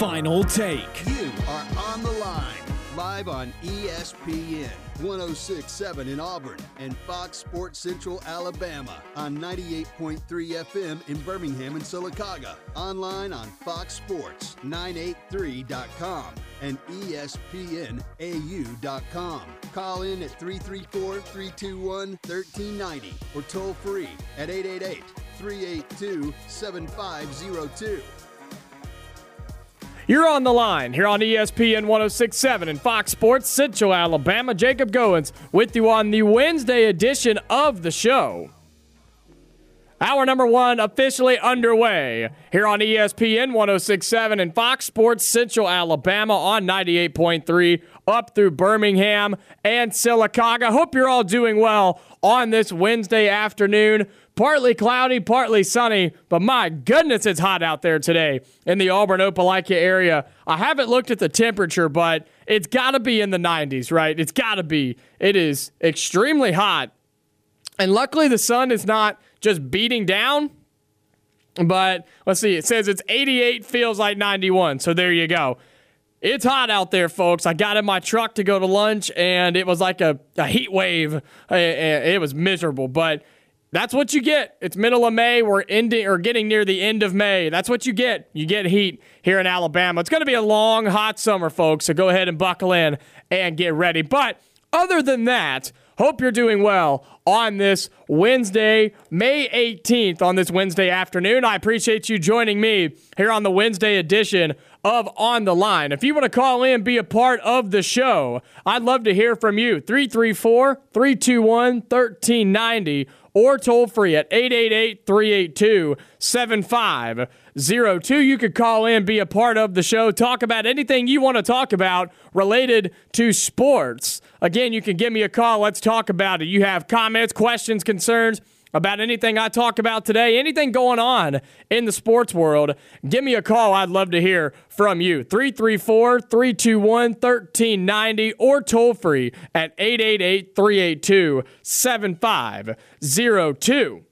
final take. You are on the line, live on ESPN 1067 in Auburn and Fox Sports Central Alabama on 98.3 FM in Birmingham and Sylacauga. Online on Fox foxsports983.com and espnau.com. Call in at 334 321 1390 or toll free at 888 382 7502. You're on the line here on ESPN 1067 and Fox Sports Central Alabama. Jacob Goins with you on the Wednesday edition of the show. Hour number one officially underway here on ESPN 1067 and Fox Sports Central Alabama on 98.3 up through Birmingham and Sylacauga. Hope you're all doing well on this Wednesday afternoon. Partly cloudy, partly sunny, but my goodness, it's hot out there today in the Auburn Opelika area. I haven't looked at the temperature, but it's got to be in the 90s, right? It's got to be. It is extremely hot. And luckily, the sun is not just beating down. But let's see, it says it's 88, feels like 91. So there you go. It's hot out there, folks. I got in my truck to go to lunch, and it was like a, a heat wave. Eh, eh, it was miserable, but that's what you get. It's middle of May. We're ending or getting near the end of May. That's what you get. You get heat here in Alabama. It's going to be a long, hot summer, folks. So go ahead and buckle in and get ready. But other than that, hope you're doing well on this Wednesday, May 18th, on this Wednesday afternoon. I appreciate you joining me here on the Wednesday edition of On the Line. If you want to call in, be a part of the show, I'd love to hear from you. 334 321 1390 or toll free at 888 382 7502. You could call in, be a part of the show, talk about anything you want to talk about related to sports. Again, you can give me a call. Let's talk about it. You have comments, questions, concerns about anything I talk about today, anything going on in the sports world, give me a call. I'd love to hear from you. 334 321 1390 or toll free at 888 382 7502.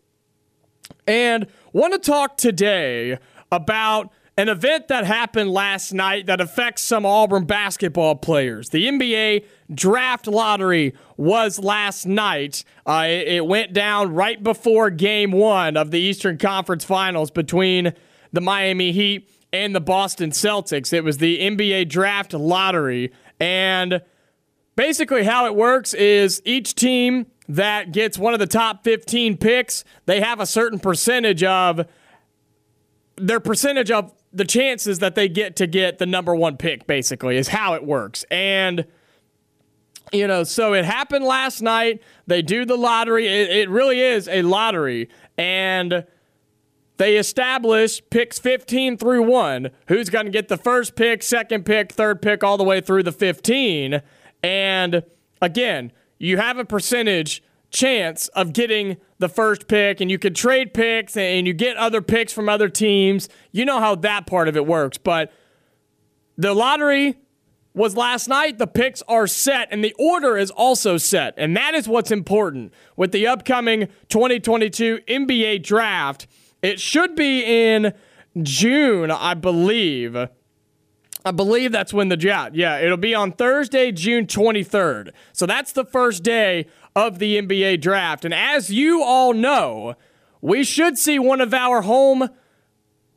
And want to talk today about an event that happened last night that affects some Auburn basketball players. The NBA draft lottery was last night. Uh, it, it went down right before game one of the Eastern Conference Finals between the Miami Heat and the Boston Celtics. It was the NBA draft lottery. And basically, how it works is each team that gets one of the top 15 picks, they have a certain percentage of their percentage of the chances that they get to get the number one pick, basically, is how it works. And, you know, so it happened last night. They do the lottery. It, it really is a lottery. And they establish picks 15 through 1 who's going to get the first pick, second pick, third pick, all the way through the 15. And again, you have a percentage chance of getting the first pick and you could trade picks and you get other picks from other teams. You know how that part of it works. But the lottery was last night. The picks are set and the order is also set. And that is what's important with the upcoming 2022 NBA draft. It should be in June, I believe. I believe that's when the draft. Yeah, it'll be on Thursday, June 23rd. So that's the first day of the NBA draft. And as you all know, we should see one of our home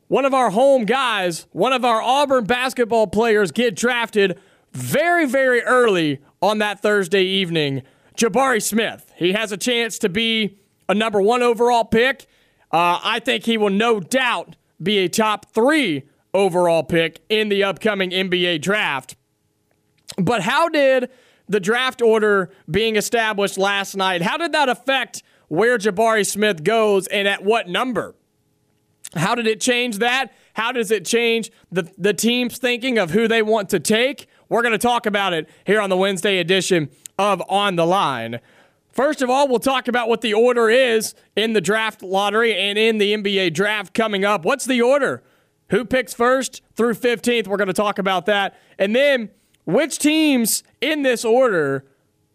one of our home guys, one of our Auburn basketball players get drafted very very early on that Thursday evening. Jabari Smith. He has a chance to be a number 1 overall pick. Uh, I think he will no doubt be a top 3 overall pick in the upcoming NBA draft. But how did the draft order being established last night, how did that affect where Jabari Smith goes and at what number? How did it change that? How does it change the, the team's thinking of who they want to take? We're going to talk about it here on the Wednesday edition of On the Line. First of all, we'll talk about what the order is in the draft lottery and in the NBA draft coming up. What's the order? Who picks first through 15th? We're going to talk about that. And then which teams in this order,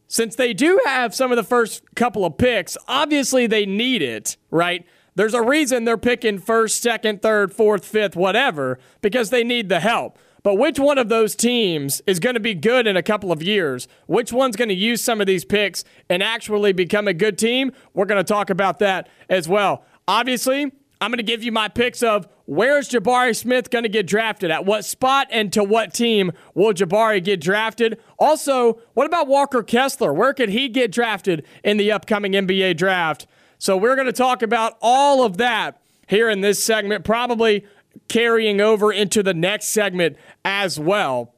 since they do have some of the first couple of picks, obviously they need it, right? There's a reason they're picking first, second, third, fourth, fifth, whatever, because they need the help. But which one of those teams is going to be good in a couple of years? Which one's going to use some of these picks and actually become a good team? We're going to talk about that as well. Obviously, I'm going to give you my picks of where's Jabari Smith going to get drafted, at what spot, and to what team will Jabari get drafted. Also, what about Walker Kessler? Where could he get drafted in the upcoming NBA draft? So, we're going to talk about all of that here in this segment, probably carrying over into the next segment as well.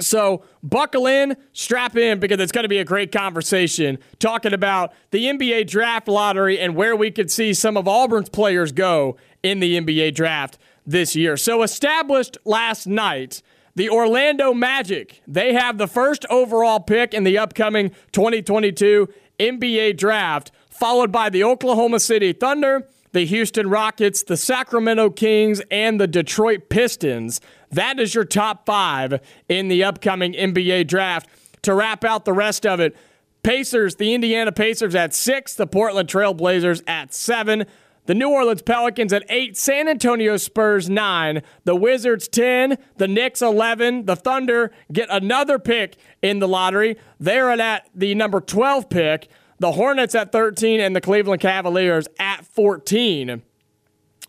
So buckle in, strap in, because it's going to be a great conversation talking about the NBA draft lottery and where we could see some of Auburn's players go in the NBA draft this year. So established last night. The Orlando Magic, they have the first overall pick in the upcoming 2022 NBA draft, followed by the Oklahoma City Thunder, the Houston Rockets, the Sacramento Kings, and the Detroit Pistons. That is your top five in the upcoming NBA draft. To wrap out the rest of it, Pacers, the Indiana Pacers at six, the Portland Trailblazers at seven, the New Orleans Pelicans at eight, San Antonio Spurs nine, the Wizards 10, the Knicks 11, the Thunder get another pick in the lottery. They're at the number 12 pick the Hornets at 13, and the Cleveland Cavaliers at 14.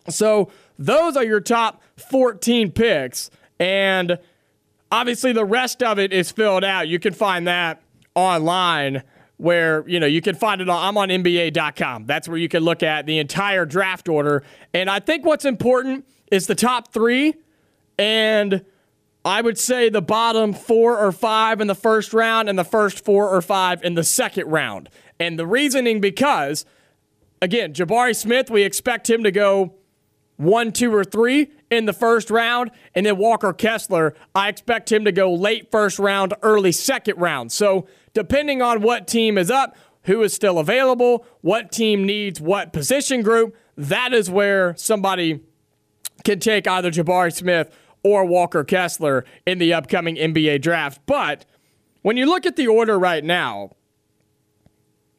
So those are your top 14 picks. And obviously, the rest of it is filled out. You can find that online where you know you can find it on I'm on NBA.com. That's where you can look at the entire draft order. And I think what's important is the top three and I would say the bottom four or five in the first round and the first four or five in the second round. And the reasoning because, again, Jabari Smith, we expect him to go one, two, or three in the first round. And then Walker Kessler, I expect him to go late first round, early second round. So depending on what team is up, who is still available, what team needs what position group, that is where somebody can take either Jabari Smith or Walker Kessler in the upcoming NBA draft. But when you look at the order right now,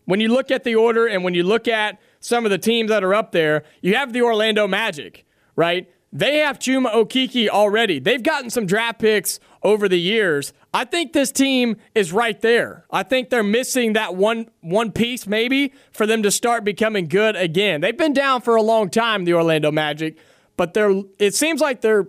when you look at the order and when you look at some of the teams that are up there, you have the Orlando Magic, right? They have Chuma Okeke already. They've gotten some draft picks over the years. I think this team is right there. I think they're missing that one one piece maybe for them to start becoming good again. They've been down for a long time, the Orlando Magic, but they're it seems like they're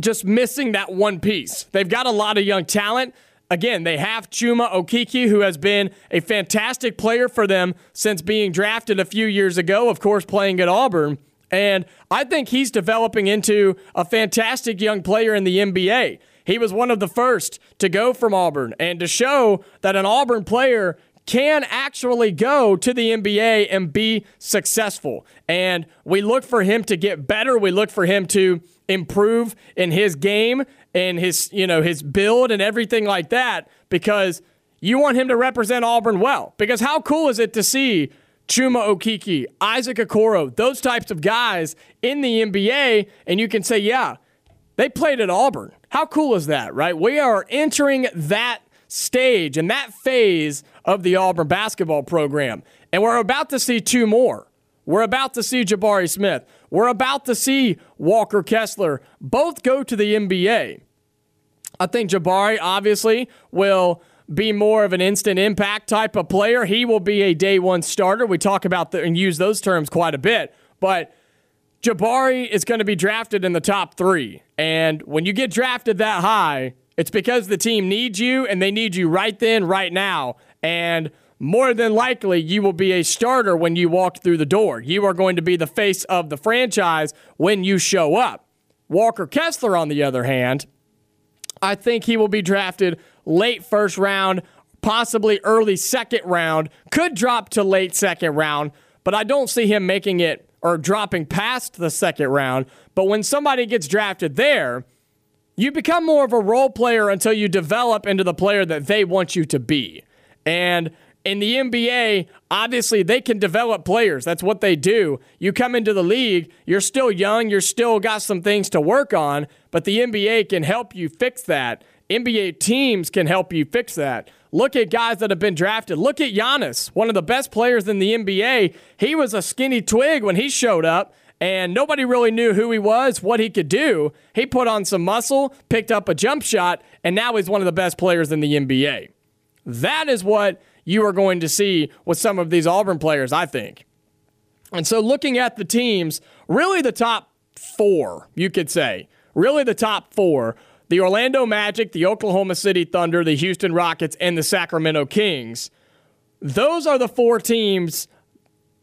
just missing that one piece. They've got a lot of young talent. Again, they have Chuma Okeke, who has been a fantastic player for them since being drafted a few years ago, of course, playing at Auburn. And I think he's developing into a fantastic young player in the NBA. He was one of the first to go from Auburn and to show that an Auburn player can actually go to the NBA and be successful. And we look for him to get better. We look for him to improve in his game and his, you know, his build and everything like that because you want him to represent Auburn well. Because how cool is it to see Chuma Okeke, Isaac Okoro, those types of guys in the NBA, and you can say, yeah, they played at Auburn. How cool is that, right? We are entering that stage and that phase of the Auburn basketball program. And we're about to see two more. We're about to see Jabari Smith. We're about to see Walker Kessler both go to the NBA. I think Jabari obviously will be more of an instant impact type of player. He will be a day one starter. We talk about the, and use those terms quite a bit. But Jabari is going to be drafted in the top three. And when you get drafted that high, it's because the team needs you and they need you right then, right now. And more than likely you will be a starter when you walk through the door. You are going to be the face of the franchise when you show up. Walker Kessler, on the other hand, I think he will be drafted late first round, possibly early second round, could drop to late second round, but I don't see him making it or dropping past the second round. But when somebody gets drafted there, you become more of a role player until you develop into the player that they want you to be. And in the NBA, obviously they can develop players. That's what they do. You come into the league, you're still young, you're still got some things to work on, but the NBA can help you fix that. NBA teams can help you fix that. Look at guys that have been drafted. Look at Giannis, one of the best players in the NBA. He was a skinny twig when he showed up, and nobody really knew who he was, what he could do. He put on some muscle, picked up a jump shot, and now he's one of the best players in the NBA. That is what you are going to see with some of these Auburn players, I think. And so, looking at the teams, really the top four, you could say, really the top four the Orlando Magic, the Oklahoma City Thunder, the Houston Rockets, and the Sacramento Kings. Those are the four teams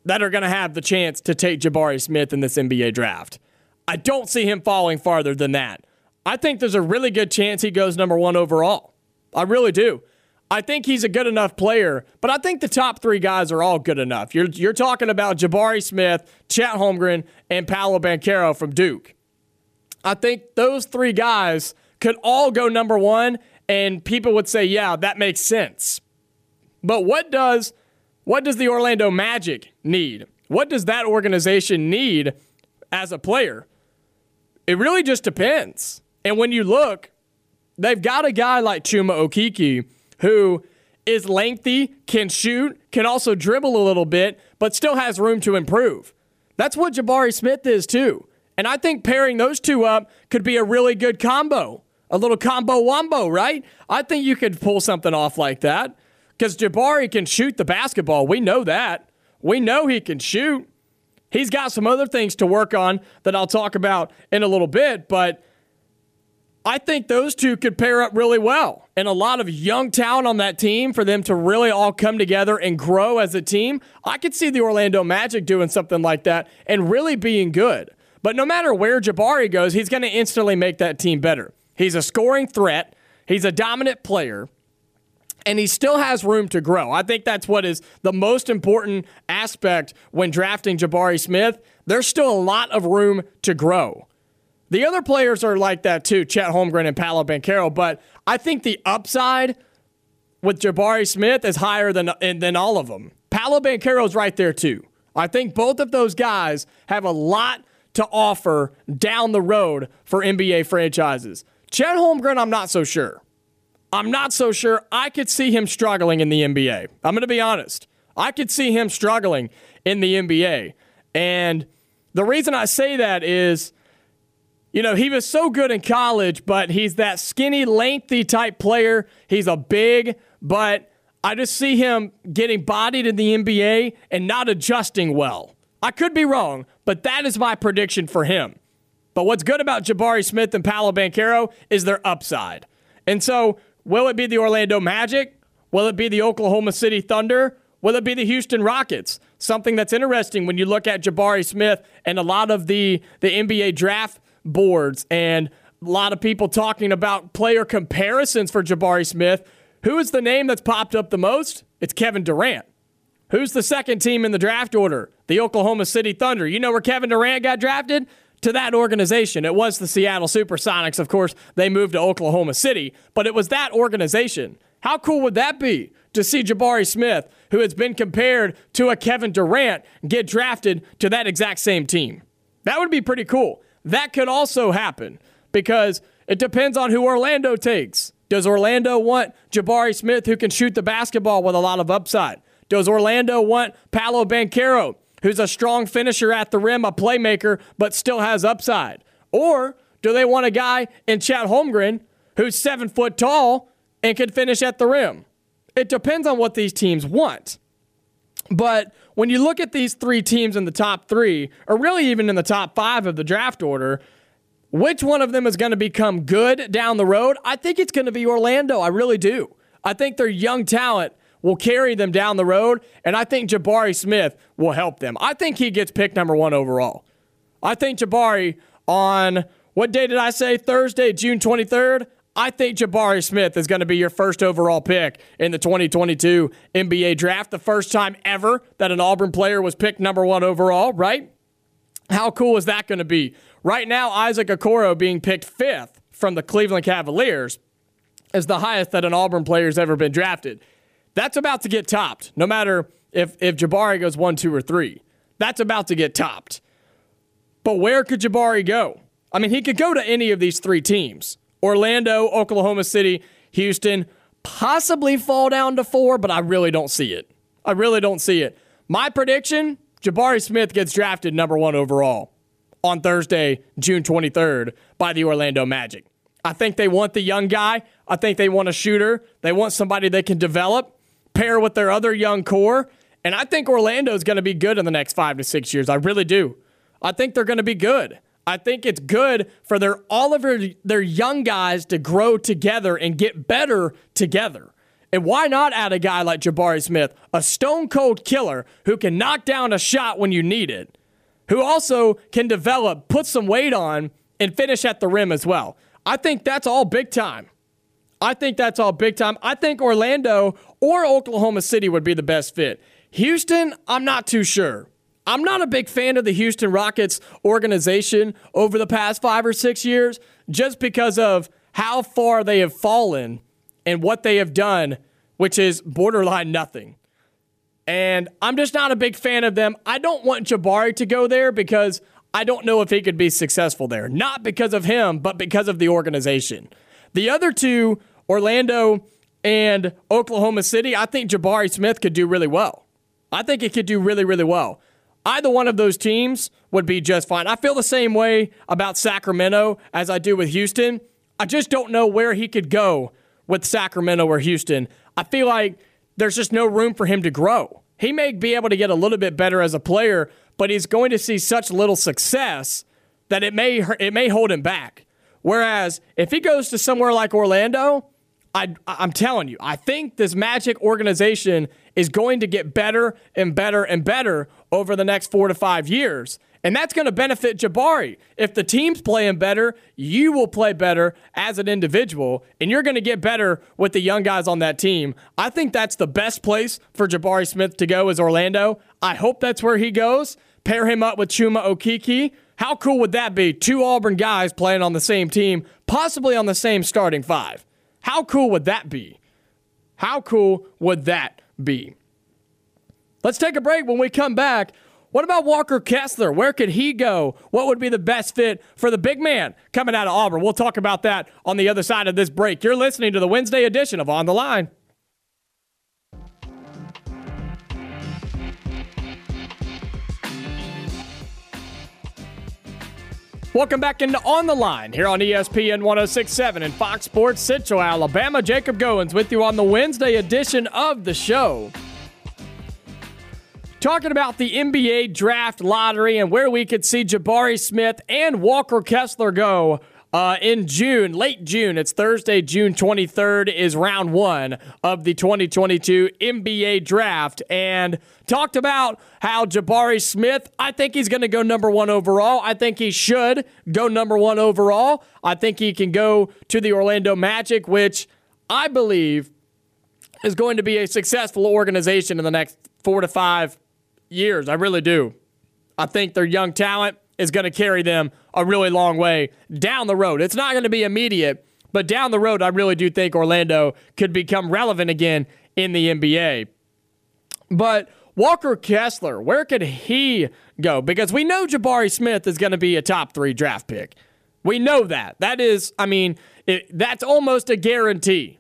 that are going to have the chance to take Jabari Smith in this NBA draft. I don't see him falling farther than that. I think there's a really good chance he goes number one overall. I really do. I think he's a good enough player, but I think the top three guys are all good enough. You're, you're talking about Jabari Smith, Chet Holmgren, and Paolo Banchero from Duke. I think those three guys could all go number one, and people would say, yeah, that makes sense. But what does what does the Orlando Magic need? What does that organization need as a player? It really just depends. And when you look, they've got a guy like Chuma Okeke who is lengthy, can shoot, can also dribble a little bit, but still has room to improve. That's what Jabari Smith is too. And I think pairing those two up could be a really good combo. A little combo wombo, right? I think you could pull something off like that because Jabari can shoot the basketball. We know that. We know he can shoot. He's got some other things to work on that I'll talk about in a little bit, but I think those two could pair up really well. And a lot of young talent on that team for them to really all come together and grow as a team. I could see the Orlando Magic doing something like that and really being good. But no matter where Jabari goes, he's going to instantly make that team better. He's a scoring threat, he's a dominant player, and he still has room to grow. I think that's what is the most important aspect when drafting Jabari Smith. There's still a lot of room to grow. The other players are like that too, Chet Holmgren and Paolo Banchero, but I think the upside with Jabari Smith is higher than, than all of them. Paolo is right there too. I think both of those guys have a lot to offer down the road for NBA franchises. Chet Holmgren, I'm not so sure. I'm not so sure. I could see him struggling in the NBA. I'm going to be honest. I could see him struggling in the NBA. And the reason I say that is you know, he was so good in college, but he's that skinny, lengthy type player. He's a big, but I just see him getting bodied in the NBA and not adjusting well. I could be wrong, but that is my prediction for him. But what's good about Jabari Smith and Paolo Banchero is their upside. And so, will it be the Orlando Magic? Will it be the Oklahoma City Thunder? Will it be the Houston Rockets? Something that's interesting when you look at Jabari Smith and a lot of the, the NBA draft boards and a lot of people talking about player comparisons for Jabari Smith. Who is the name that's popped up the most? It's Kevin Durant. Who's the second team in the draft order? The Oklahoma City Thunder. You know where Kevin Durant got drafted? To that organization. It was the Seattle Supersonics. Of course, they moved to Oklahoma City, but it was that organization. How cool would that be to see Jabari Smith, who has been compared to a Kevin Durant, get drafted to that exact same team? That would be pretty cool. That could also happen because it depends on who Orlando takes. Does Orlando want Jabari Smith, who can shoot the basketball with a lot of upside? Does Orlando want Paolo Banchero, who's a strong finisher at the rim, a playmaker, but still has upside? Or do they want a guy in Chad Holmgren who's seven foot tall and can finish at the rim? It depends on what these teams want. But when you look at these three teams in the top three, or really even in the top five of the draft order, which one of them is going to become good down the road? I think it's going to be Orlando. I really do. I think their young talent will carry them down the road, and I think Jabari Smith will help them. I think he gets picked number one overall. I think Jabari on what day did I say? Thursday, June 23rd. I think Jabari Smith is going to be your first overall pick in the 2022 NBA draft. The first time ever that an Auburn player was picked number one overall, right? How cool is that going to be? Right now, Isaac Okoro being picked fifth from the Cleveland Cavaliers is the highest that an Auburn player has ever been drafted. That's about to get topped, no matter if, if Jabari goes one, two, or three. That's about to get topped. But where could Jabari go? I mean, he could go to any of these three teams. Orlando, Oklahoma City, Houston possibly fall down to four, but I really don't see it. I really don't see it. My prediction Jabari Smith gets drafted number one overall. on Thursday, June 23rd, by the Orlando Magic. I think they want the young guy. I think they want a shooter. They want somebody they can develop, pair with their other young core. And I think Orlando is going to be good in the next five to six years. I really do. I think they're going to be good. I think it's good for their all of their, their young guys to grow together and get better together. And why not add a guy like Jabari Smith, a stone cold killer who can knock down a shot when you need it, who also can develop, put some weight on, and finish at the rim as well. I think that's all big time. I think that's all big time. I think Orlando or Oklahoma City would be the best fit. Houston, I'm not too sure. I'm not a big fan of the Houston Rockets organization over the past five or six years just because of how far they have fallen and what they have done, which is borderline nothing. And I'm just not a big fan of them. I don't want Jabari to go there because I don't know if he could be successful there. Not because of him, but because of the organization. The other two, Orlando and Oklahoma City, I think Jabari Smith could do really well. I think it could do really, really well. Either one of those teams would be just fine. I feel the same way about Sacramento as I do with Houston. I just don't know where he could go with Sacramento or Houston. I feel like there's just no room for him to grow. He may be able to get a little bit better as a player, but he's going to see such little success that it may it may hold him back. Whereas if he goes to somewhere like Orlando, I, I'm telling you, I think this Magic organization is going to get better and better and better over the next four to five years. And that's going to benefit Jabari. If the team's playing better, you will play better as an individual, and you're going to get better with the young guys on that team. I think that's the best place for Jabari Smith to go is Orlando. I hope that's where he goes. Pair him up with Chuma Okeke. How cool would that be? Two Auburn guys playing on the same team, possibly on the same starting five. How cool would that be? How cool would that be? Let's take a break. When we come back, what about Walker Kessler? Where could he go? What would be the best fit for the big man coming out of Auburn? We'll talk about that on the other side of this break. You're listening to the Wednesday edition of On the Line. Welcome back into On the Line here on ESPN 1067 and Fox Sports Central Alabama. Jacob Goins with you on the Wednesday edition of the show. Talking about the NBA draft lottery and where we could see Jabari Smith and Walker Kessler go uh, in June, late June. It's Thursday, June 23rd, is round one of the 2022 NBA draft. And talked about how Jabari Smith, I think he's going to go number one overall. I think he should go number one overall. I think he can go to the Orlando Magic, which I believe is going to be a successful organization in the next four to five years. I really do. I think their young talent is going to carry them a really long way down the road. It's not going to be immediate, but down the road, I really do think Orlando could become relevant again in the NBA. But Walker Kessler, where could he go? Because we know Jabari Smith is going to be a top three draft pick. We know that. That is, I mean, it, that's almost a guarantee.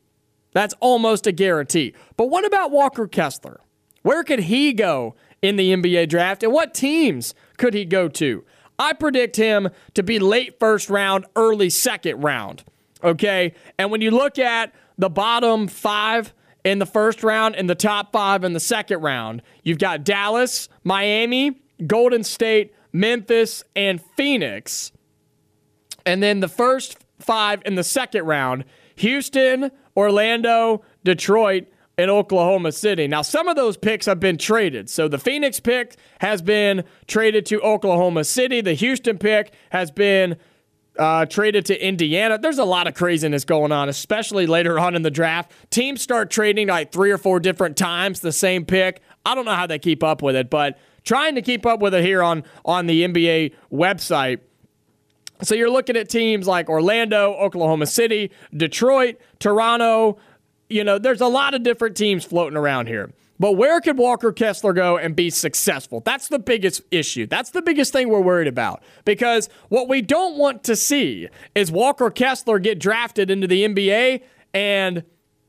That's almost a guarantee. But what about Walker Kessler? Where could he go in the NBA draft, and what teams could he go to? I predict him to be late first round, early second round. Okay. And when you look at the bottom five in the first round and the top five in the second round, you've got Dallas, Miami, Golden State, Memphis, and Phoenix. And then the first five in the second round Houston, Orlando, Detroit, in Oklahoma City. Now, some of those picks have been traded. So the Phoenix pick has been traded to Oklahoma City. The Houston pick has been uh, traded to Indiana. There's a lot of craziness going on, especially later on in the draft. Teams start trading like three or four different times the same pick. I don't know how they keep up with it, but trying to keep up with it here on, on the NBA website. So you're looking at teams like Orlando, Oklahoma City, Detroit, Toronto, you know, there's a lot of different teams floating around here. But where could Walker Kessler go and be successful? That's the biggest issue. That's the biggest thing we're worried about. Because what we don't want to see is Walker Kessler get drafted into the NBA and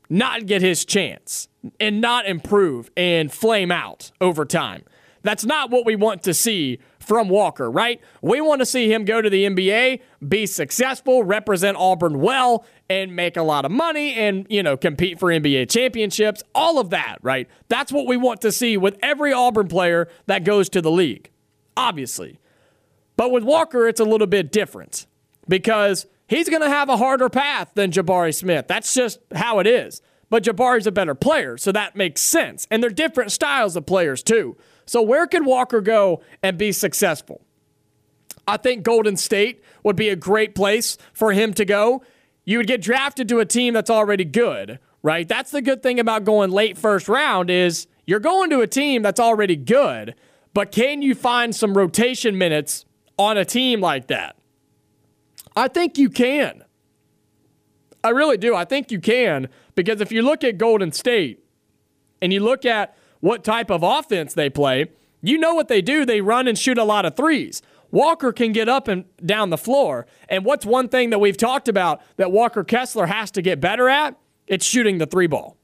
not get his chance and not improve and flame out over time. That's not what we want to see from Walker, right? We want to see him go to the NBA, be successful, represent Auburn well, and make a lot of money and, you know, compete for NBA championships, all of that, right? That's what we want to see with every Auburn player that goes to the league, obviously. But with Walker, it's a little bit different because he's going to have a harder path than Jabari Smith. That's just how it is. But Jabari's a better player, so that makes sense. And they're different styles of players, too. So, where can Walker go and be successful? I think Golden State would be a great place for him to go. You would get drafted to a team that's already good, right? That's the good thing about going late first round is you're going to a team that's already good, but can you find some rotation minutes on a team like that? I think you can. I really do. I think you can because if you look at Golden State and you look at what type of offense they play, you know what they do. They run and shoot a lot of threes. Walker can get up and down the floor. And what's one thing that we've talked about that Walker Kessler has to get better at? It's shooting the three ball.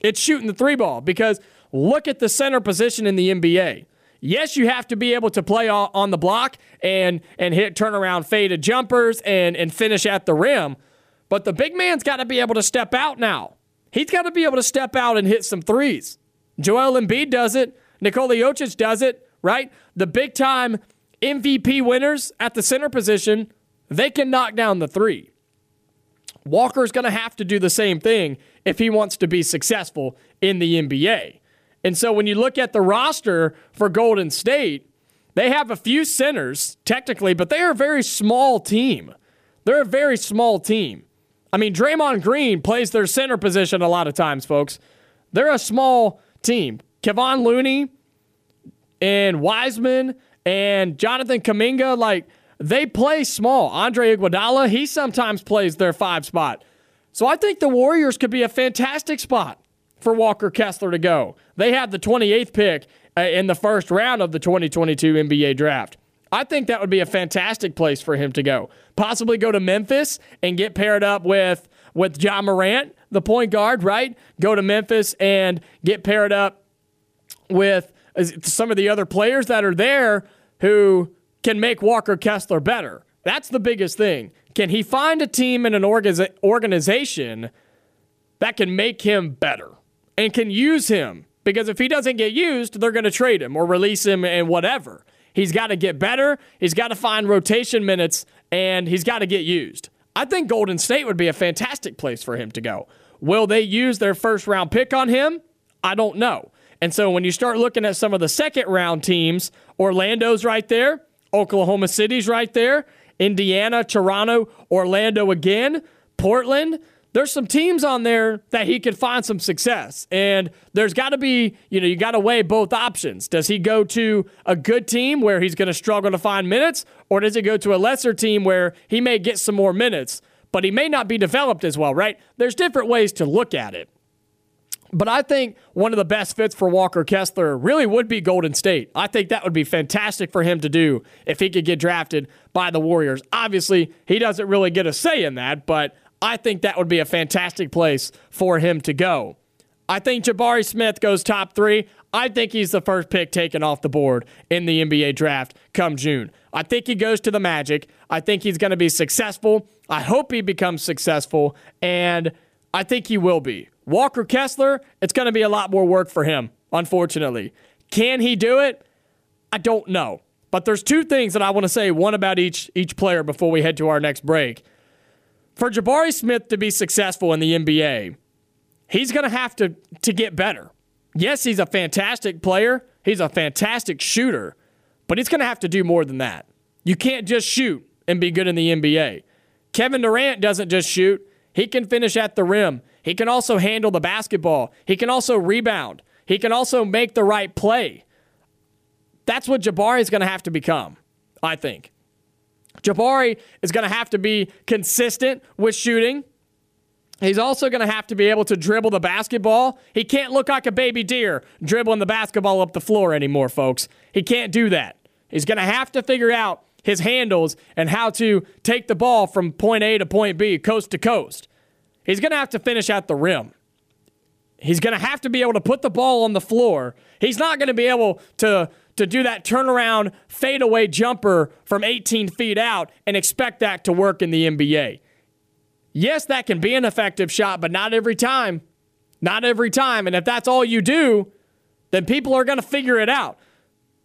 It's shooting the three ball because look at the center position in the NBA. Yes, you have to be able to play on the block and and hit turnaround faded jumpers and and finish at the rim, but the big man's got to be able to step out now. He's got to be able to step out and hit some threes. Joel Embiid does it. Nikola Jokic does it, right? The big time MVP winners at the center position, they can knock down the three. Walker's going to have to do the same thing if he wants to be successful in the NBA. And so when you look at the roster for Golden State, they have a few centers, technically, but they are a very small team. They're a very small team. I mean, Draymond Green plays their center position a lot of times, folks. They're a small team. Kevon Looney and Wiseman and Jonathan Kuminga, like, they play small. Andre Iguodala, he sometimes plays their five spot. So I think the Warriors could be a fantastic spot for Walker Kessler to go. They have the 28th pick uh, in the first round of the 2022 NBA draft. I think that would be a fantastic place for him to go. Possibly go to Memphis and get paired up with with Ja Morant, the point guard, right? Go to Memphis and get paired up with uh, some of the other players that are there who can make Walker Kessler better. That's the biggest thing. Can he find a team and an organization that can make him better? and can use him because if he doesn't get used, they're going to trade him or release him and whatever. He's got to get better. He's got to find rotation minutes and he's got to get used. I think Golden State would be a fantastic place for him to go. Will they use their first round pick on him? I don't know. And so when you start looking at some of the second round teams, Orlando's right there, Oklahoma City's right there, Indiana, Toronto, Orlando again, Portland there's some teams on there that he could find some success. And there's got to be, you know, you got to weigh both options. Does he go to a good team where he's going to struggle to find minutes, or does he go to a lesser team where he may get some more minutes, but he may not be developed as well, right? There's different ways to look at it. But I think one of the best fits for Walker Kessler really would be Golden State. I think that would be fantastic for him to do if he could get drafted by the Warriors. Obviously, he doesn't really get a say in that, but I think that would be a fantastic place for him to go. I think Jabari Smith goes top three. I think he's the first pick taken off the board in the NBA draft come June. I think he goes to the Magic. I think he's going to be successful. I hope he becomes successful, and I think he will be. Walker Kessler, it's going to be a lot more work for him, unfortunately. Can he do it? I don't know. But there's two things that I want to say, one about each each player before we head to our next break for Jabari Smith to be successful in the NBA, he's going to have to to get better. Yes, he's a fantastic player. He's a fantastic shooter, but he's going to have to do more than that. You can't just shoot and be good in the NBA. Kevin Durant doesn't just shoot, he can finish at the rim. He can also handle the basketball. He can also rebound. He can also make the right play. That's what Jabari is going to have to become, I think. Jabari is going to have to be consistent with shooting. He's also going to have to be able to dribble the basketball. He can't look like a baby deer dribbling the basketball up the floor anymore, folks. He can't do that. He's going to have to figure out his handles and how to take the ball from point A to point B, coast to coast. He's going to have to finish at the rim. He's going to have to be able to put the ball on the floor. He's not going to be able to to do that turnaround fadeaway jumper from 18 feet out and expect that to work in the NBA. Yes, that can be an effective shot, but not every time. Not every time. And if that's all you do, then people are going to figure it out.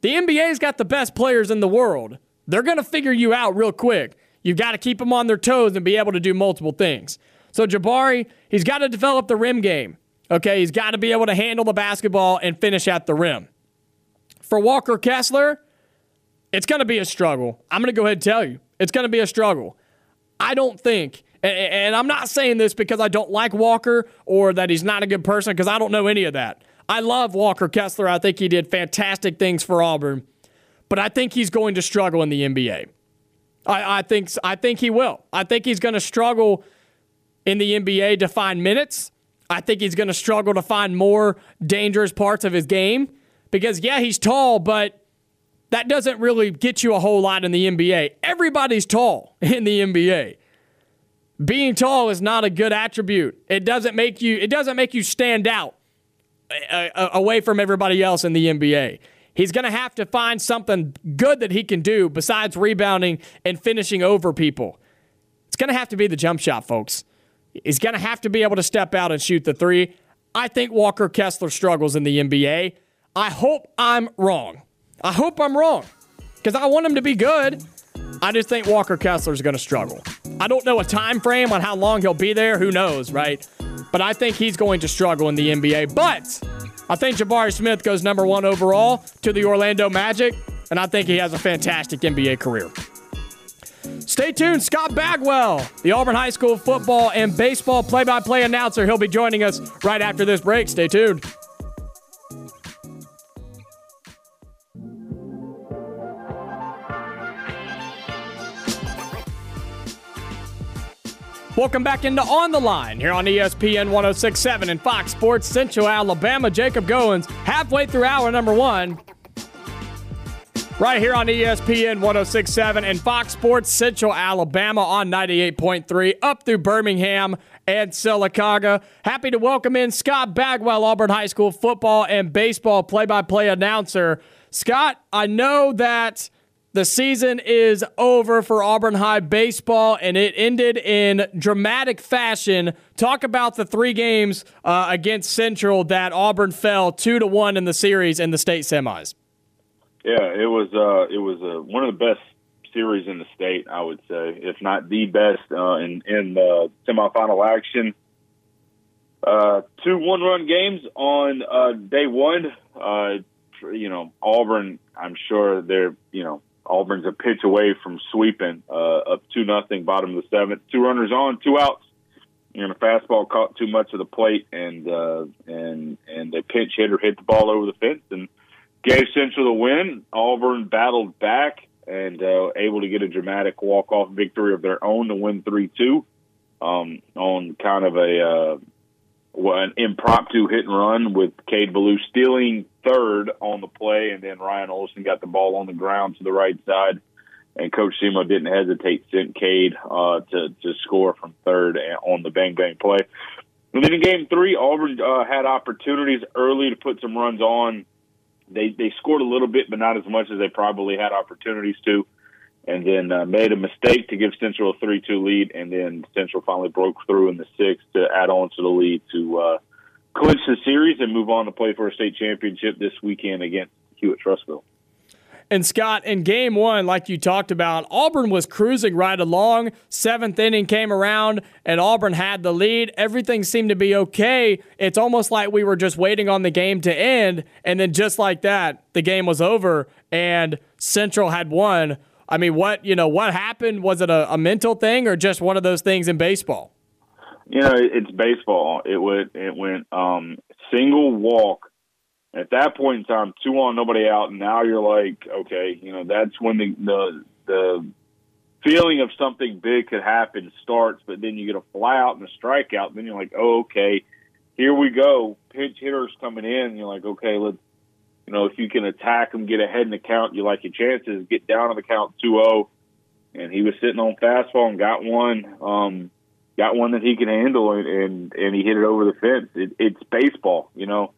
The NBA's got the best players in the world. They're going to figure you out real quick. You've got to keep them on their toes and be able to do multiple things. So Jabari, he's got to develop the rim game. Okay, he's got to be able to handle the basketball and finish at the rim. For Walker Kessler, it's going to be a struggle. I'm going to go ahead and tell you, it's going to be a struggle. I don't think, and I'm not saying this because I don't like Walker or that he's not a good person, because I don't know any of that. I love Walker Kessler. I think he did fantastic things for Auburn, but I think he's going to struggle in the NBA. I, I think I think he will. I think he's going to struggle in the NBA to find minutes. I think he's going to struggle to find more dangerous parts of his game because, yeah, he's tall, but that doesn't really get you a whole lot in the NBA. Everybody's tall in the NBA. Being tall is not a good attribute. It doesn't make you it doesn't make you stand out uh, uh, away from everybody else in the NBA. He's going to have to find something good that he can do besides rebounding and finishing over people. It's going to have to be the jump shot, folks He's going to have to be able to step out and shoot the three. I think Walker Kessler struggles in the NBA. I hope I'm wrong. I hope I'm wrong because I want him to be good. I just think Walker Kessler is going to struggle. I don't know a time frame on how long he'll be there. Who knows, right? But I think he's going to struggle in the NBA. But I think Jabari Smith goes number one overall to the Orlando Magic, and I think he has a fantastic NBA career. Stay tuned. Scott Bagwell, the Auburn High School football and baseball play by play announcer. He'll be joining us right after this break. Stay tuned. Welcome back into On the Line here on ESPN 1067 and Fox Sports Central Alabama. Jacob Goins halfway through hour number one right here on ESPN 1067 and Fox Sports Central Alabama on 98.3 up through Birmingham and Sylacauga. Happy to welcome in Scott Bagwell, Auburn High School football and baseball play by play announcer. Scott, I know that the season is over for Auburn High baseball, and it ended in dramatic fashion. Talk about the three games uh, against Central that Auburn fell two to one in the series in the state semis. Yeah, it was uh, it was uh, one of the best series in the state, I would say, if not the best uh, in in the semifinal action. Uh, two one run games on uh, day one. You know, Auburn. I'm sure they're you know Auburn's a pitch away from sweeping uh, up two nothing, bottom of the seventh. Two runners on, two outs. And a fastball caught too much of the plate, and uh, and and the pinch hitter hit the ball over the fence, and gave Central the win. Auburn battled back and uh, able to get a dramatic walk-off victory of their own to win 3-2 um, on kind of a uh, an impromptu hit and run with Cade Ballou stealing third on the play, and then Ryan Olson got the ball on the ground to the right side, and Coach Semo didn't hesitate, sent Cade uh, to to score from third on the bang bang play. And then in Game Three, Auburn uh, had opportunities early to put some runs on they they scored a little bit, but not as much as they probably had opportunities to. And then uh, made a mistake to give Central a three-two lead, and then Central finally broke through in the sixth to add on to the lead to uh, clinch the series and move on to play for a state championship this weekend against Hewitt-Trussville. And Scott, in game one, like you talked about, Auburn was cruising right along. Seventh inning came around, and Auburn had the lead. Everything seemed to be okay. It's almost like we were just waiting on the game to end. And then just like that, the game was over, and Central had won. I mean, what you know, what happened? Was it a, a mental thing or just one of those things in baseball? You know, it's baseball. It went it went um, single walk at that point in time, two on, nobody out, and now you're like, okay, you know, that's when the the the feeling of something big could happen starts, but then you get a fly out and a strikeout, and then you're like, oh, okay, here we go. Pinch hitters coming in, you're like, okay, let's, you know, if you can attack them, get ahead in the count, you like your chances. Get down on the count 2-0, and he was sitting on fastball and got one. Um, got one that he can handle, and and, and he hit it over the fence. It, it's baseball, you know.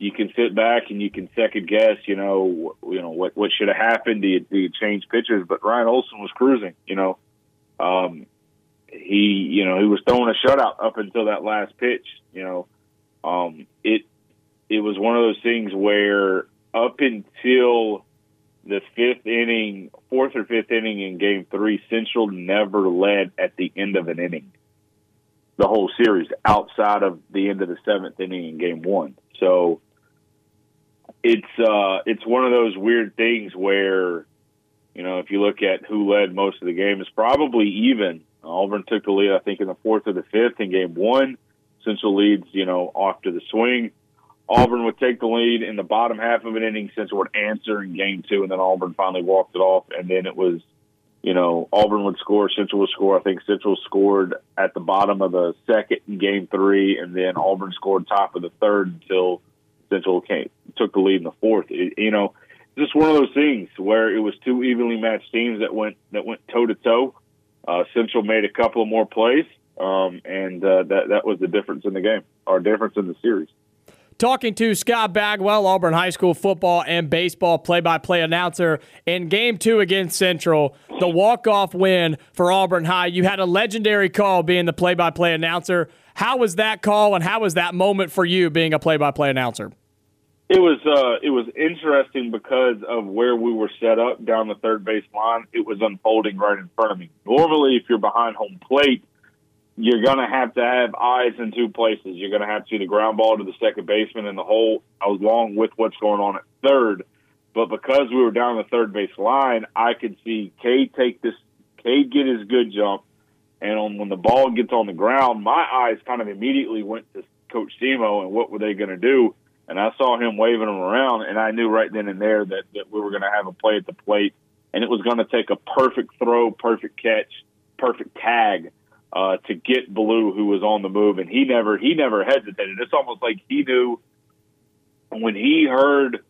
You can sit back and you can second guess, you know, you know what what should have happened. Do you, do you change pitches? But Ryan Olson was cruising, you know. Um, he, you know, he was throwing a shutout up until that last pitch. You know, um, it it was one of those things where up until the fifth inning, fourth or fifth inning in Game Three, Central never led at the end of an inning. The whole series, outside of the end of the seventh inning in Game One, so it's uh, it's one of those weird things where, you know, if you look at who led most of the game, it's probably even. Auburn took the lead, I think, in the fourth or the fifth in Game One. Central leads, you know, off to the swing. Auburn would take the lead in the bottom half of an inning. Central would answer in game two, and then Auburn finally walked it off. And then it was, you know, Auburn would score, Central would score. I think Central scored at the bottom of the second in game three, and then Auburn scored top of the third until Central came, took the lead in the fourth. It, you know, just one of those things where it was two evenly matched teams that went that went toe to toe. Central made a couple of more plays, um, and uh, that that was the difference in the game, or difference in the series. Talking to Scott Bagwell, Auburn High School football and baseball play by play announcer in game two against Central, the walk off win for Auburn High. You had a legendary call being the play by play announcer. How was that call and how was that moment for you being a play by play announcer? It was uh, it was interesting because of where we were set up down the third base line. It was unfolding right in front of me. Normally, if you're behind home plate, you're going to have to have eyes in two places. You're going to have to see the ground ball to the second baseman in the hole along with what's going on at third. But because we were down the third base line, I could see Cade take this, Cade get his good jump. And on, when the ball gets on the ground, my eyes kind of immediately went to Coach Simo and what were they going to do. And I saw him waving them around, and I knew right then and there that, that we were going to have a play at the plate, and it was going to take a perfect throw, perfect catch, perfect tag uh, to get Blue, who was on the move, and he never he never hesitated. It's almost like he knew when he heard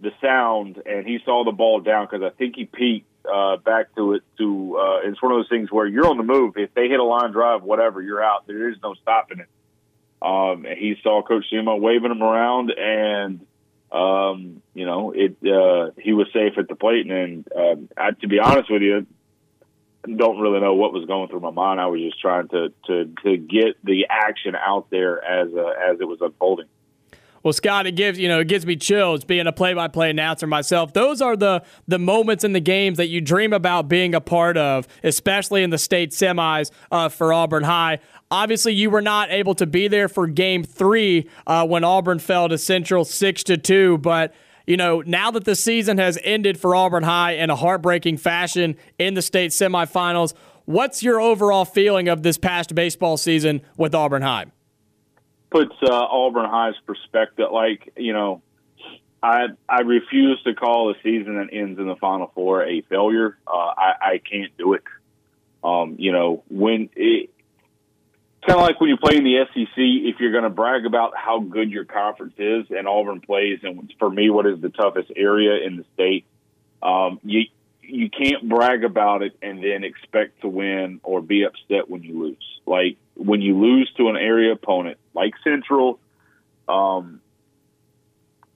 the sound and he saw the ball down because I think he peeked uh, back to it. To uh, it's one of those things where you're on the move. If they hit a line drive, whatever, you're out. There is no stopping it. Um, he saw Coach Semo waving him around, and um, you know it. Uh, he was safe at the plate, and uh, I, to be honest with you, don't really know what was going through my mind. I was just trying to to to get the action out there as uh, as it was unfolding. Well, Scott, it gives you know it gives me chills being a play-by-play announcer myself. Those are the the moments in the games that you dream about being a part of, especially in the state semis uh, for Auburn High. Obviously, you were not able to be there for Game Three uh, when Auburn fell to Central six to two, but you know, now that the season has ended for Auburn High in a heartbreaking fashion in the state semifinals, what's your overall feeling of this past baseball season with Auburn High? Puts uh, Auburn High's perspective, like you know, I I refuse to call a season that ends in the Final Four a failure. Uh, I, I can't do it. Um, you know, when it, kind of like when you play in the SEC, if you're going to brag about how good your conference is, and Auburn plays, and for me, what is the toughest area in the state, um, you you can't brag about it and then expect to win or be upset when you lose. Like when you lose to an area opponent like Central, um,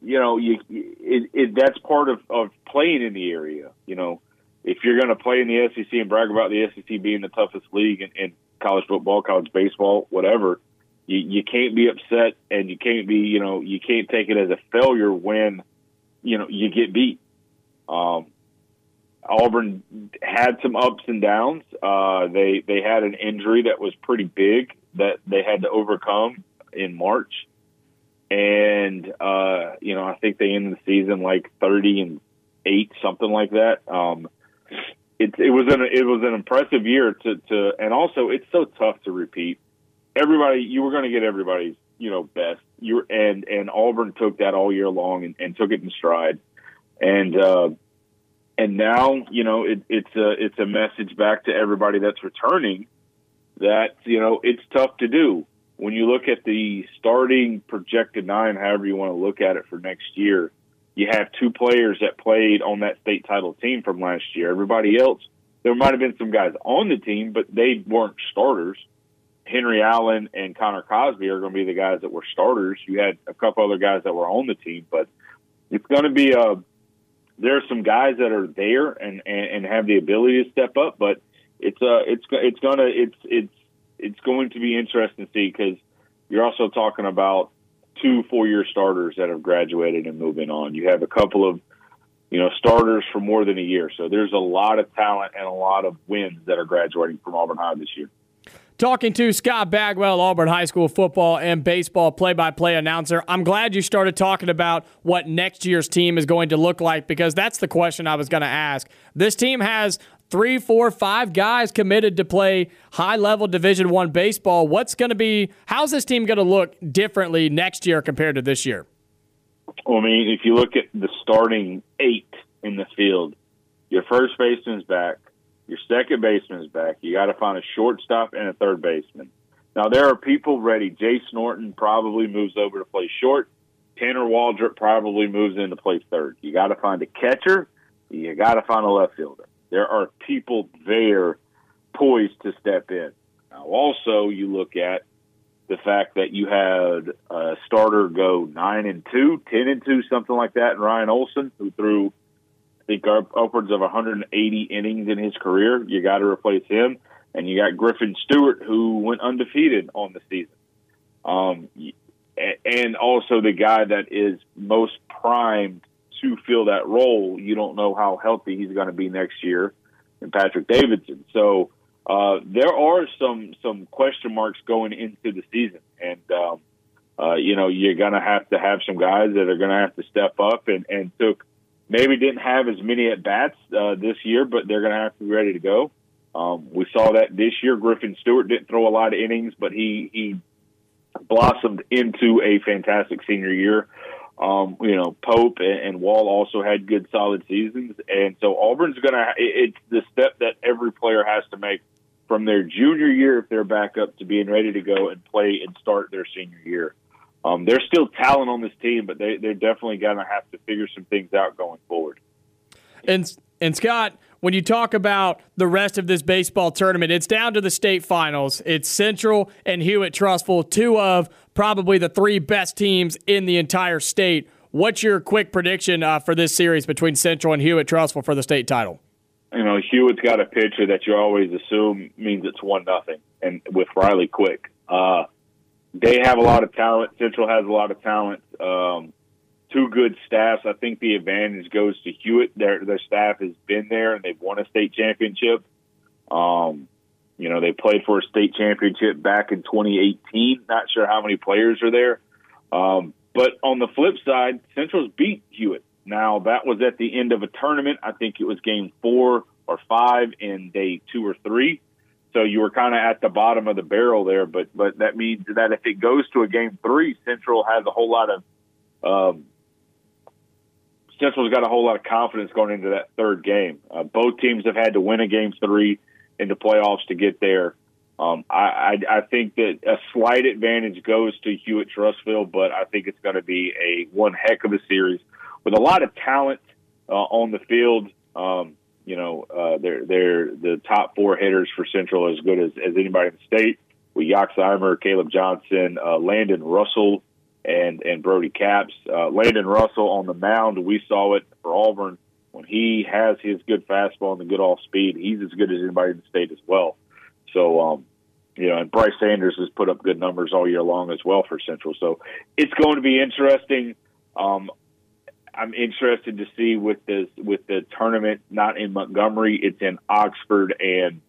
you know, you it, it that's part of of playing in the area. You know, if you're going to play in the SEC and brag about the SEC being the toughest league and, and college football, college baseball, whatever. You, you can't be upset and you can't be, you know, you can't take it as a failure when, you know, you get beat. Um, Auburn had some ups and downs. Uh, they they had an injury that was pretty big that they had to overcome in March, and uh, you know I think they ended the season like thirty and eight, something like that. Um, it, it was an it was an impressive year to to and also it's so tough to repeat. Everybody, you were going to get everybody's you know best. You and and Auburn took that all year long and, and took it in stride, and uh, and now you know it, it's a it's a message back to everybody that's returning that you know it's tough to do when you look at the starting projected nine, however you want to look at it for next year you have two players that played on that state title team from last year. Everybody else, there might have been some guys on the team, but they weren't starters. Henry Allen and Connor Cosby are going to be the guys that were starters. You had a couple other guys that were on the team, but it's going to be a. There are some guys that are there and, and, and have the ability to step up, but it's uh it's it's gonna it's it's it's going to be interesting to see because you're also talking about two four year starters that have graduated and moving on. You have a couple of you know starters for more than a year, so there's a lot of talent and a lot of wins that are graduating from Auburn High this year. Talking to Scott Bagwell, Auburn High School football and baseball play by play announcer. I'm glad you started talking about what next year's team is going to look like because that's the question I was going to ask. This team has three, four, five guys committed to play high level Division One baseball. What's going to be? How's this team going to look differently next year compared to this year? Well, I mean, if you look at the starting eight in the field, your first baseman's back, your second baseman's back. You got to find a shortstop and a third baseman. Now there are people ready. Jace Norton probably moves over to play short. Tanner Waldrop probably moves in to play third. You got to find a catcher. You got to find a left fielder. There are people there poised to step in. Now, also, you look at the fact that you had a starter go nine and two, ten and two, something like that, and Ryan Olson, who threw, I think, upwards of 180 innings in his career. You got to replace him, and you got Griffin Stewart, who went undefeated on the season. Um, and also the guy that is most primed to fill that role. You don't know how healthy he's going to be next year, and Patrick Davidson. So uh, there are some some question marks going into the season, and um, uh, you know you're going to have to have some guys that are going to have to step up and and took maybe didn't have as many at bats uh, this year, but they're going to have to be ready to go. Um, we saw that this year. Griffin Stewart didn't throw a lot of innings, but he he blossomed into a fantastic senior year. Um, you know, Pope and, Wall also had good solid seasons, and so Auburn's going to. It's the step that every player has to make from their junior year if they're back up to being ready to go and play and start their senior year. Um, there's still talent on this team, but they they're definitely to have to figure some things out going forward. And and Scott, when you talk about the rest of this baseball tournament, it's down to the state finals. It's Central and Hewitt Trussville, two of probably the three best teams in the entire state. What's your quick prediction uh, for this series between Central and Hewitt Trussville for the state title? You know, Hewitt's got a pitcher that you always assume means it's one nothing, and with Riley Quick, uh, they have a lot of talent. Central has a lot of talent. Um, two good staffs. I think the advantage goes to Hewitt. Their their staff has been there and they've won a state championship. Um, you know, they played for a state championship back in 2018. Not sure how many players are there. Um, but on the flip side, Central's beat Hewitt. Now that was at the end of a tournament. I think it was game four or five in day two or three. So you were kind of at the bottom of the barrel there, but but that means that if it goes to a game three, Central has a whole lot of um, Central's got a whole lot of confidence going into that third game. Uh, both teams have had to win a game three in the playoffs to get there. Um, I, I, I think that a slight advantage goes to Hewitt Trussville, but I think it's going to be a one heck of a series with a lot of talent uh, on the field. Um, you know, uh, they're they're the top four hitters for Central as good as, as anybody in the state. With Yoxheimer, Caleb Johnson, uh, Landon Russell, and and Brody Caps. Uh, Landon Russell on the mound, we saw it for Auburn when he has his good fastball and the good off speed. He's as good as anybody in the state as well. So, um, you know, and Bryce Sanders has put up good numbers all year long as well for Central. So it's going to be interesting. Um, I'm interested to see with this with the tournament not in Montgomery, it's in Oxford and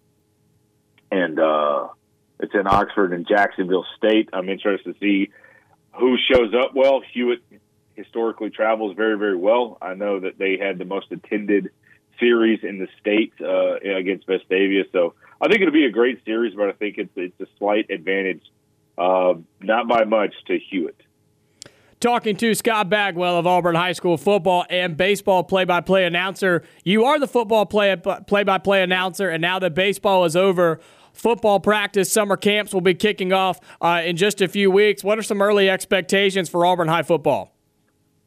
and uh, it's in Oxford and Jacksonville State. I'm interested to see who shows up well. Hewitt historically travels very, very well. I know that they had the most attended series in the state uh, against Vestavia, so I think it'll be a great series. But I think it's it's a slight advantage, uh, not by much, to Hewitt. Talking to Scott Bagwell of Auburn High School football and baseball play-by-play announcer. You are the football play play-by-play announcer, and now that baseball is over, football practice, summer camps will be kicking off uh, in just a few weeks. What are some early expectations for Auburn High football?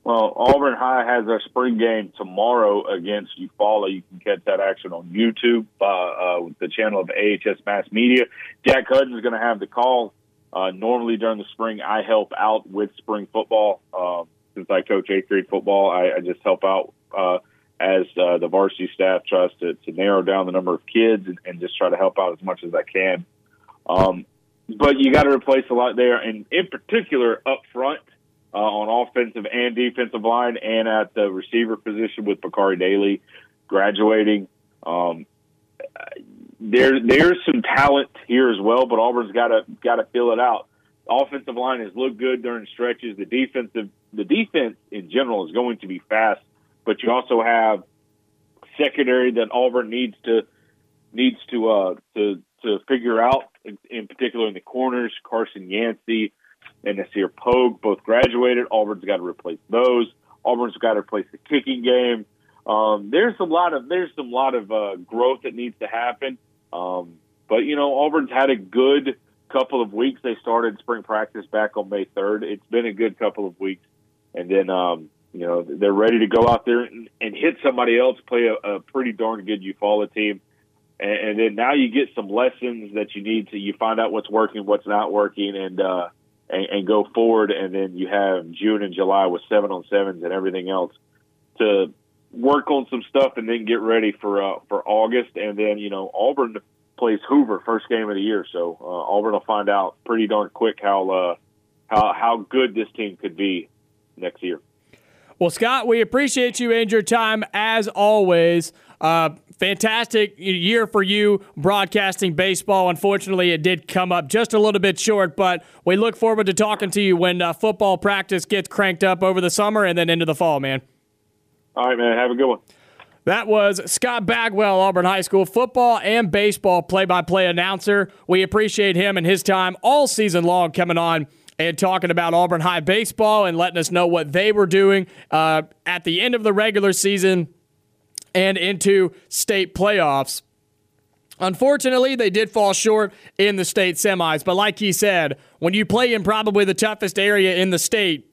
Well, Auburn High has their spring game tomorrow against Eufaula. You can catch that action on YouTube, uh, uh, the channel of AHS Mass Media. Jack Hudson is going to have the call. Uh, normally during the spring, I help out with spring football. Um, since I coach eighth grade football, I, I just help out uh, as uh, the varsity staff tries to, to narrow down the number of kids and, and just try to help out as much as I can. Um, but you got to replace a lot there, and in particular up front uh, on offensive and defensive line, and at the receiver position with Bakari Daly graduating. Um, there, there's some talent here as well, but Auburn's got to got to fill it out. offensive line has looked good during stretches. The defensive, the defense in general is going to be fast, but you also have secondary that Auburn needs to needs to uh, to to figure out. In particular, in the corners, Carson Yancey and Nasir Pogue both graduated. Auburn's got to replace those. Auburn's got to replace the kicking game. Um, there's a lot of there's some lot of uh, growth that needs to happen. Um, but you know, Auburn's had a good couple of weeks. They started spring practice back on May 3rd. It's been a good couple of weeks, and then um, you know they're ready to go out there and, and hit somebody else, play a, a pretty darn good Eufaula team, and, and then now you get some lessons that you need to. You find out what's working, what's not working, and uh, and, and go forward. And then you have June and July with seven on sevens and everything else to work on some stuff, and then get ready for uh, for August. And then you know Auburn plays Hoover first game of the year, so uh, Auburn will find out pretty darn quick how uh, how how good this team could be next year. Well, Scott, we appreciate you and your time as always. Uh, fantastic year for you broadcasting baseball. Unfortunately, it did come up just a little bit short, but we look forward to talking to you when uh, football practice gets cranked up over the summer and then into the fall, man. All right, man. Have a good one. That was Scott Bagwell, Auburn High School football and baseball play by play announcer. We appreciate him and his time all season long coming on and talking about Auburn High baseball and letting us know what they were doing uh, at the end of the regular season and into state playoffs. Unfortunately, they did fall short in the state semis, but like he said, when you play in probably the toughest area in the state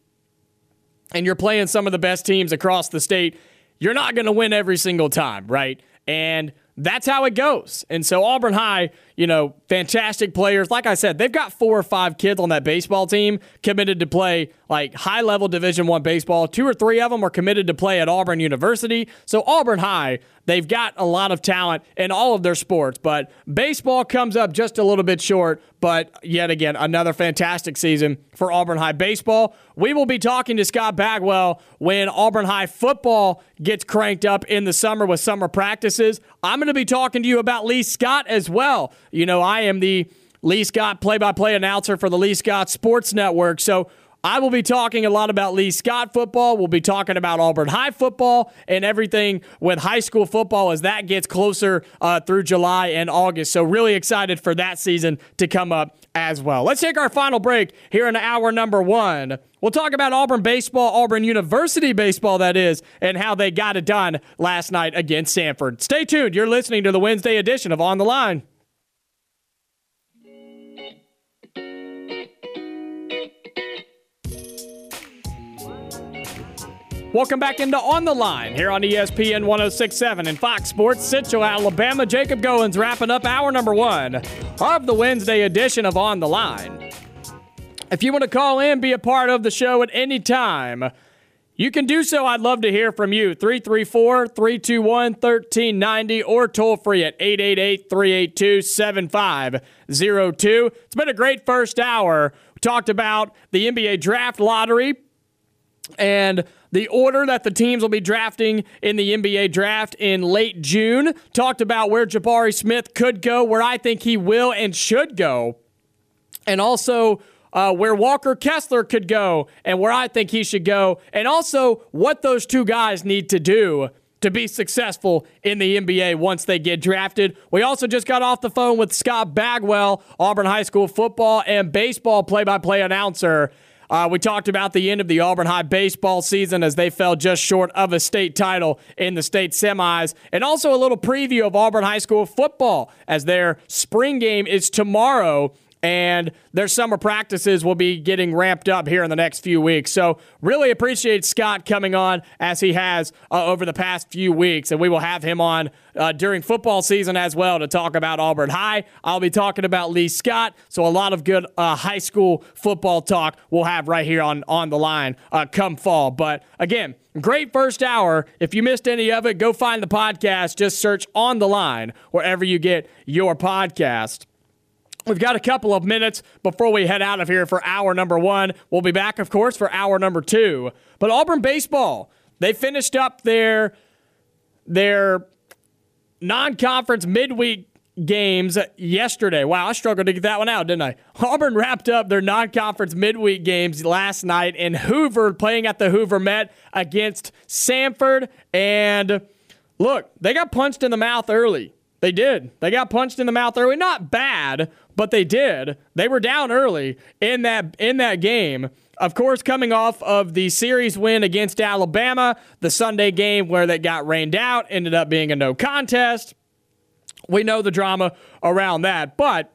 and you're playing some of the best teams across the state, you're not going to win every single time, right? And that's how it goes. And so Auburn High, you know, fantastic players. Like I said, they've got four or five kids on that baseball team committed to play like high level Division One baseball. Two or three of them are committed to play at Auburn University. So Auburn High, they've got a lot of talent in all of their sports, but baseball comes up just a little bit short. But yet again, another fantastic season for Auburn High baseball. We will be talking to Scott Bagwell when Auburn High football gets cranked up in the summer with summer practices. I'm going to be talking to you about Lee Scott as well. You know, I am the Lee Scott play by play announcer for the Lee Scott Sports Network. So I will be talking a lot about Lee Scott football. We'll be talking about Auburn High football and everything with high school football as that gets closer uh, through July and August. So, really excited for that season to come up as well. Let's take our final break here in hour number one. We'll talk about Auburn baseball, Auburn University baseball, that is, and how they got it done last night against Samford. Stay tuned. You're listening to the Wednesday edition of On the Line. Welcome back into On the Line here on ESPN 1067 and Fox Sports Central Alabama. Jacob Goins wrapping up hour number one of the Wednesday edition of On the Line. If you want to call in, be a part of the show at any time, you can do so. I'd love to hear from you. 334 321 1390 or toll free at 888 382 7502. It's been a great first hour. We talked about the NBA draft lottery and the order that the teams will be drafting in the NBA draft in late June. Talked about where Jabari Smith could go, where I think he will and should go, and also uh, where Walker Kessler could go and where I think he should go, and also what those two guys need to do to be successful in the NBA once they get drafted. We also just got off the phone with Scott Bagwell, Auburn High School football and baseball play by play announcer. Uh, we talked about the end of the Auburn High baseball season as they fell just short of a state title in the state semis, and also a little preview of Auburn High School football as their spring game is tomorrow and their summer practices will be getting ramped up here in the next few weeks. So, really appreciate Scott coming on as he has uh, over the past few weeks, and we will have him on uh, during football season as well to talk about Auburn High. I'll be talking about Lee Scott, so a lot of good uh, high school football talk we'll have right here on on the line uh, come fall. But again. Great first hour. If you missed any of it, go find the podcast. Just search on the line wherever you get your podcast. We've got a couple of minutes before we head out of here for hour number one. We'll be back, of course, for hour number two. But Auburn baseball, they finished up their their non-conference midweek games yesterday. Wow, I struggled to get that one out, didn't I? Auburn wrapped up their non-conference midweek games last night in Hoover, playing at the Hoover Met against Samford. And look, they got punched in the mouth early. They did. They got punched in the mouth early. Not bad, but they did. They were down early in that in that game. Of course, coming off of the series win against Alabama, the Sunday game where they got rained out ended up being a no contest. We know the drama around that, but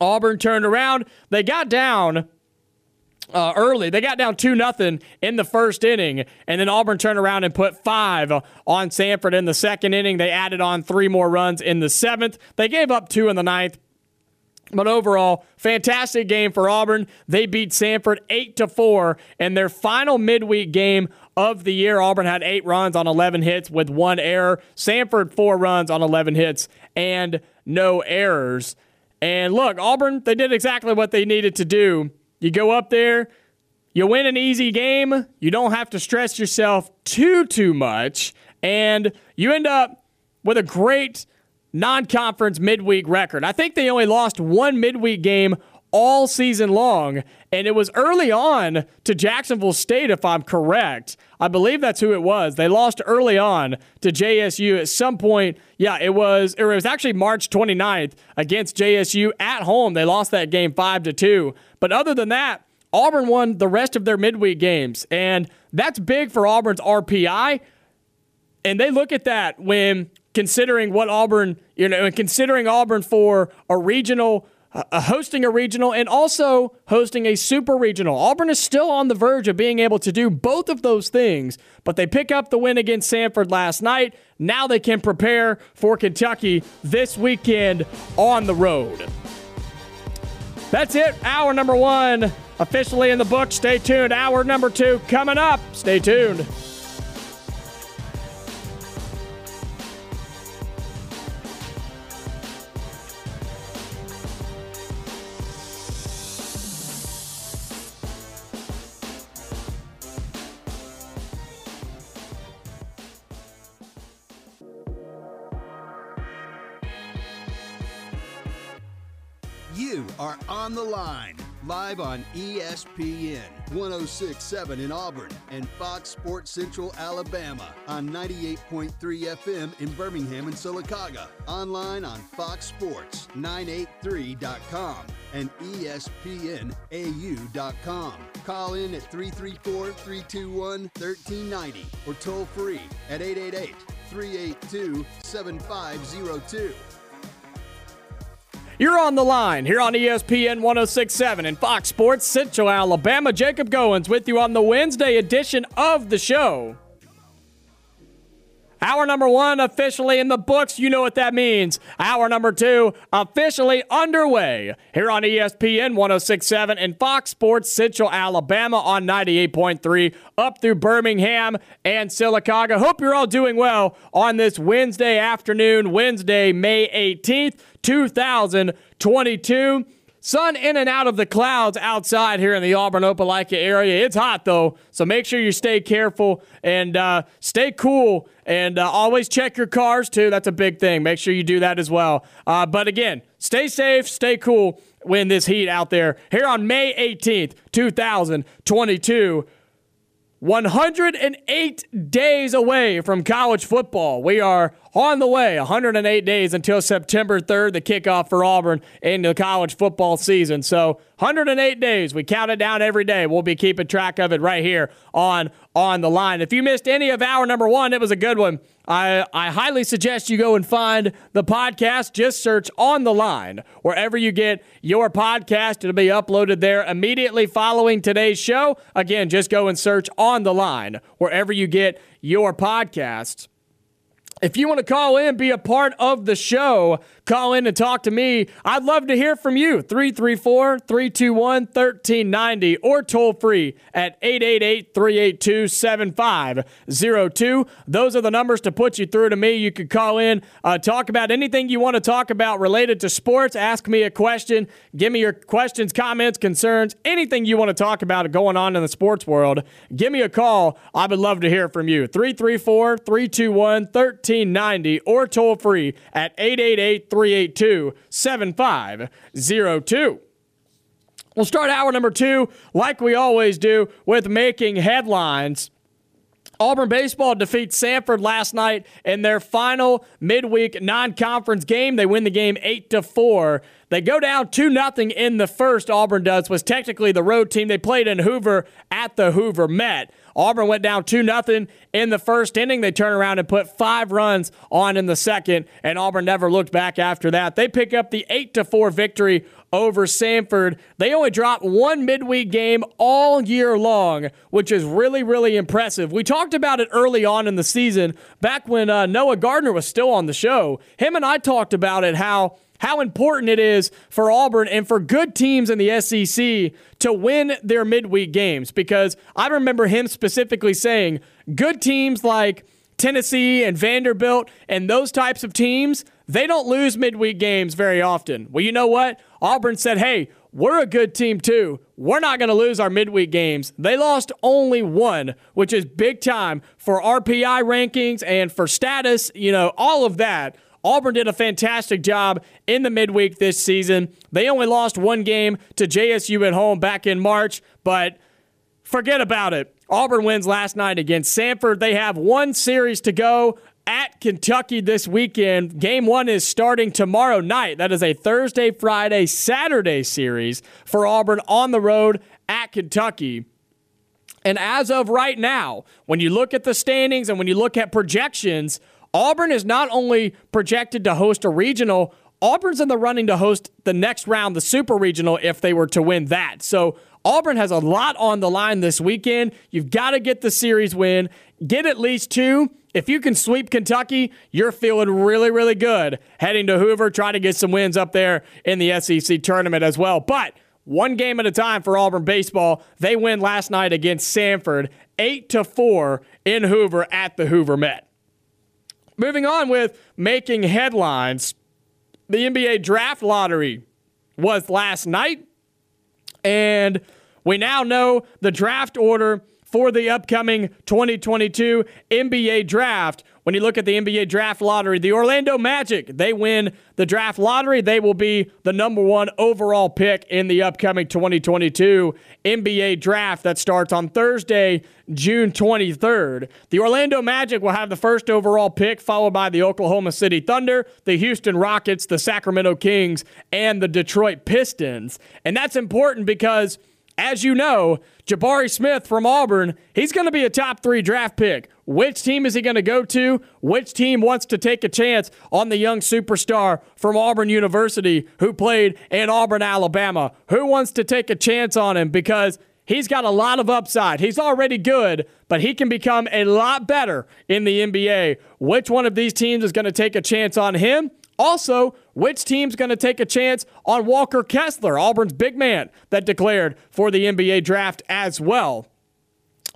Auburn turned around. They got down uh, early. They got down 2 nothing in the first inning, and then Auburn turned around and put five on Samford in the second inning. They added on three more runs in the seventh. They gave up two in the ninth. But overall, fantastic game for Auburn. They beat Samford 8 to 4 in their final midweek game of the year. Auburn had 8 runs on 11 hits with one error. Samford 4 runs on 11 hits and no errors. And look, Auburn, they did exactly what they needed to do you go up there, you win an easy game, you don't have to stress yourself too, too much, and you end up with a great non conference midweek record. I think they only lost one midweek game all season long, and it was early on to Jacksonville State, if I'm correct. I believe that's who it was. They lost early on to JSU at some point. Yeah, it was it was actually March 29th against JSU at home. They lost that game 5 to 2. But other than that, Auburn won the rest of their midweek games, and that's big for Auburn's RPI. And they look at that when considering what Auburn, you know, and considering Auburn for a regional uh, hosting a regional and also hosting a super regional. Auburn is still on the verge of being able to do both of those things, but they pick up the win against Samford last night. Now they can prepare for Kentucky this weekend on the road. That's it. Hour number one officially in the book. Stay tuned. Hour number two coming up. Stay tuned. You are on the line, live on ESPN 1067 in Auburn and Fox Sports Central Alabama on 98.3 FM in Birmingham and Sylacauga. Online on Fox Sports 983.com and espnau.com. Call in at 334 321 1390 or toll free at 888 382 7502. You're on the line here on ESPN 1067 and Fox Sports Central Alabama. Jacob Goins with you on the Wednesday edition of the show. Hour number one officially in the books. You know what that means. Hour number two officially underway here on ESPN 1067 and Fox Sports Central Alabama on 98.3 up through Birmingham and Sylacauga. Hope you're all doing well on this Wednesday afternoon, Wednesday, May 18th, 2022. Sun in and out of the clouds outside here in the Auburn Opelika area. It's hot though, so make sure you stay careful and uh, stay cool and uh, always check your cars too. That's a big thing. Make sure you do that as well. Uh, but again, stay safe, stay cool when this heat out there. Here on May 18th, 2022. 108 days away from college football. We are on the way, 108 days until September 3rd, the kickoff for Auburn in the college football season. So 108 days. We count it down every day. We'll be keeping track of it right here on On the Line. If you missed any of our number one, it was a good one. I, I highly suggest you go and find the podcast. Just search On the Line wherever you get your podcast. It'll be uploaded there immediately following today's show. Again, just go and search On the Line wherever you get your podcast. If you want to call in, be a part of the show, call in and talk to me. I'd love to hear from you. 334 321 1390 or toll free at 888 382 7502. Those are the numbers to put you through to me. You could call in, uh, talk about anything you want to talk about related to sports, ask me a question, give me your questions, comments, concerns, anything you want to talk about going on in the sports world. Give me a call. I would love to hear from you. 334 321 1390 or toll free at 888 382 7502. We'll start hour number two, like we always do, with making headlines. Auburn baseball defeats Samford last night in their final midweek non-conference game. They win the game 8 to 4. They go down 2 nothing in the first. Auburn does was technically the road team. They played in Hoover at the Hoover Met. Auburn went down 2 0 in the first inning. They turn around and put five runs on in the second, and Auburn never looked back after that. They pick up the 8 4 victory over Samford. They only dropped one midweek game all year long, which is really, really impressive. We talked about it early on in the season, back when uh, Noah Gardner was still on the show. Him and I talked about it, how how important it is for Auburn and for good teams in the SEC to win their midweek games. Because I remember him specifically saying, good teams like Tennessee and Vanderbilt and those types of teams, they don't lose midweek games very often. Well, you know what? Auburn said, hey, we're a good team too. We're not going to lose our midweek games. They lost only one, which is big time for RPI rankings and for status, you know, all of that. Auburn did a fantastic job in the midweek this season. They only lost one game to JSU at home back in March, but forget about it. Auburn wins last night against Samford. They have one series to go at Kentucky this weekend. Game one is starting tomorrow night. That is a Thursday, Friday, Saturday series for Auburn on the road at Kentucky. And as of right now, when you look at the standings and when you look at projections, Auburn is not only projected to host a regional, Auburn's in the running to host the next round, the super regional, if they were to win that. So Auburn has a lot on the line this weekend. You've got to get the series win, get at least two. If you can sweep Kentucky, you're feeling really, really good heading to Hoover, try to get some wins up there in the SEC tournament as well. But one game at a time for Auburn baseball. They win last night against Samford, eight to four in Hoover at the Hoover Met. Moving on with making headlines, the NBA draft lottery was last night, and we now know the draft order for the upcoming 2022 NBA draft. When you look at the NBA draft lottery, the Orlando Magic, they win the draft lottery. They will be the number one overall pick in the upcoming 2022 NBA draft that starts on Thursday, June 23rd. The Orlando Magic will have the first overall pick, followed by the Oklahoma City Thunder, the Houston Rockets, the Sacramento Kings, and the Detroit Pistons. And that's important because as you know, Jabari Smith from Auburn, he's going to be a top three draft pick. Which team is he going to go to? Which team wants to take a chance on the young superstar from Auburn University who played in Auburn, Alabama? Who wants to take a chance on him? Because he's got a lot of upside. He's already good, but he can become a lot better in the NBA. Which one of these teams is going to take a chance on him? Also, which team's going to take a chance on Walker Kessler, Auburn's big man that declared for the NBA draft as well?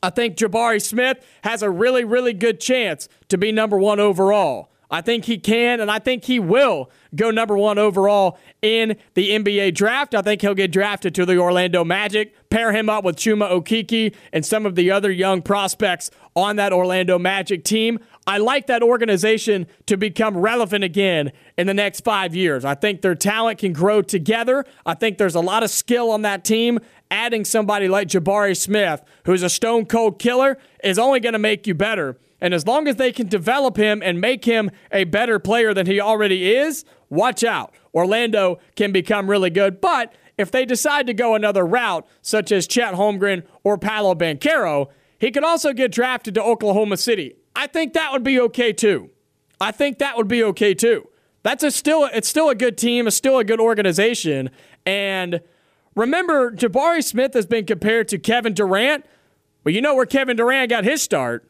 I think Jabari Smith has a really, really good chance to be number one overall. I think he can, and I think he will go number one overall in the NBA draft. I think he'll get drafted to the Orlando Magic, pair him up with Chuma Okeke and some of the other young prospects on that Orlando Magic team. I like that organization to become relevant again in the next five years. I think their talent can grow together. I think there's a lot of skill on that team. Adding somebody like Jabari Smith, who's a stone cold killer, is only going to make you better. And as long as they can develop him and make him a better player than he already is, watch out. Orlando can become really good. But if they decide to go another route, such as Chet Holmgren or Paolo Banchero, he could also get drafted to Oklahoma City. I think that would be okay too. I think that would be okay too. That's a still it's still a good team, it's still a good organization. And remember, Jabari Smith has been compared to Kevin Durant. Well, you know where Kevin Durant got his start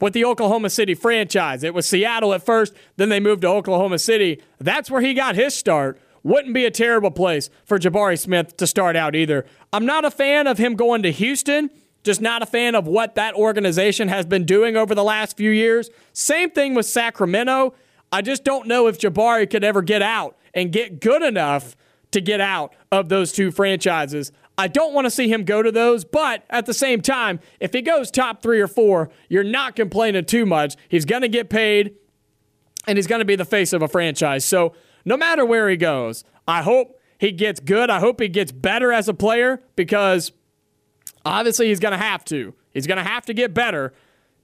with the Oklahoma City franchise. It was Seattle at first, then they moved to Oklahoma City. That's where he got his start. Wouldn't be a terrible place for Jabari Smith to start out either. I'm not a fan of him going to Houston. Just not a fan of what that organization has been doing over the last few years. Same thing with Sacramento. I just don't know if Jabari could ever get out and get good enough to get out of those two franchises. I don't want to see him go to those, but at the same time, if he goes top three or four, you're not complaining too much. He's going to get paid, and he's going to be the face of a franchise. So no matter where he goes, I hope he gets good. I hope he gets better as a player because obviously he's going to have to. He's going to have to get better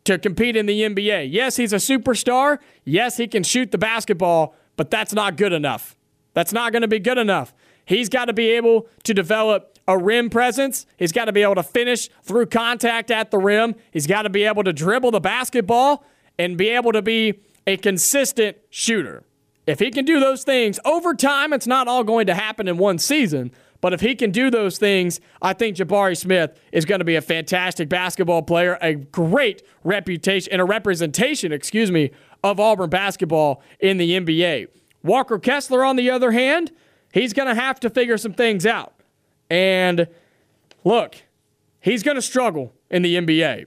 to compete in the NBA. Yes, he's a superstar. Yes, he can shoot the basketball, but that's not good enough. That's not going to be good enough. He's got to be able to develop a rim presence. He's got to be able to finish through contact at the rim. He's got to be able to dribble the basketball and be able to be a consistent shooter. If he can do those things over time, it's not all going to happen in one season. But if he can do those things, I think Jabari Smith is going to be a fantastic basketball player, a great reputation and a representation, excuse me, of Auburn basketball in the NBA. Walker Kessler, on the other hand, he's going to have to figure some things out. And look, he's going to struggle in the NBA.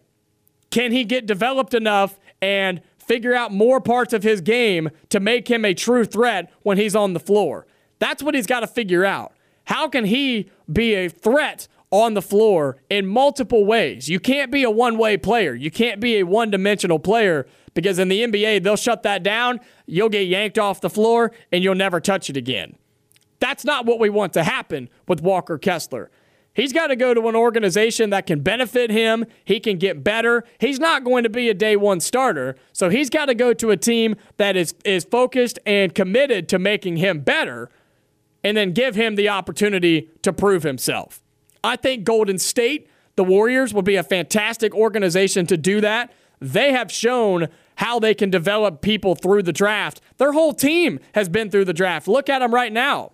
Can he get developed enough and figure out more parts of his game to make him a true threat when he's on the floor? That's what he's got to figure out. How can he be a threat on the floor in multiple ways? You can't be a one way player. You can't be a one dimensional player because in the NBA, they'll shut that down. You'll get yanked off the floor and you'll never touch it again. That's not what we want to happen with Walker Kessler. He's got to go to an organization that can benefit him. He can get better. He's not going to be a day one starter. So he's got to go to a team that is, is focused and committed to making him better and then give him the opportunity to prove himself. I think Golden State, the Warriors, will be a fantastic organization to do that. They have shown how they can develop people through the draft. Their whole team has been through the draft. Look at them right now.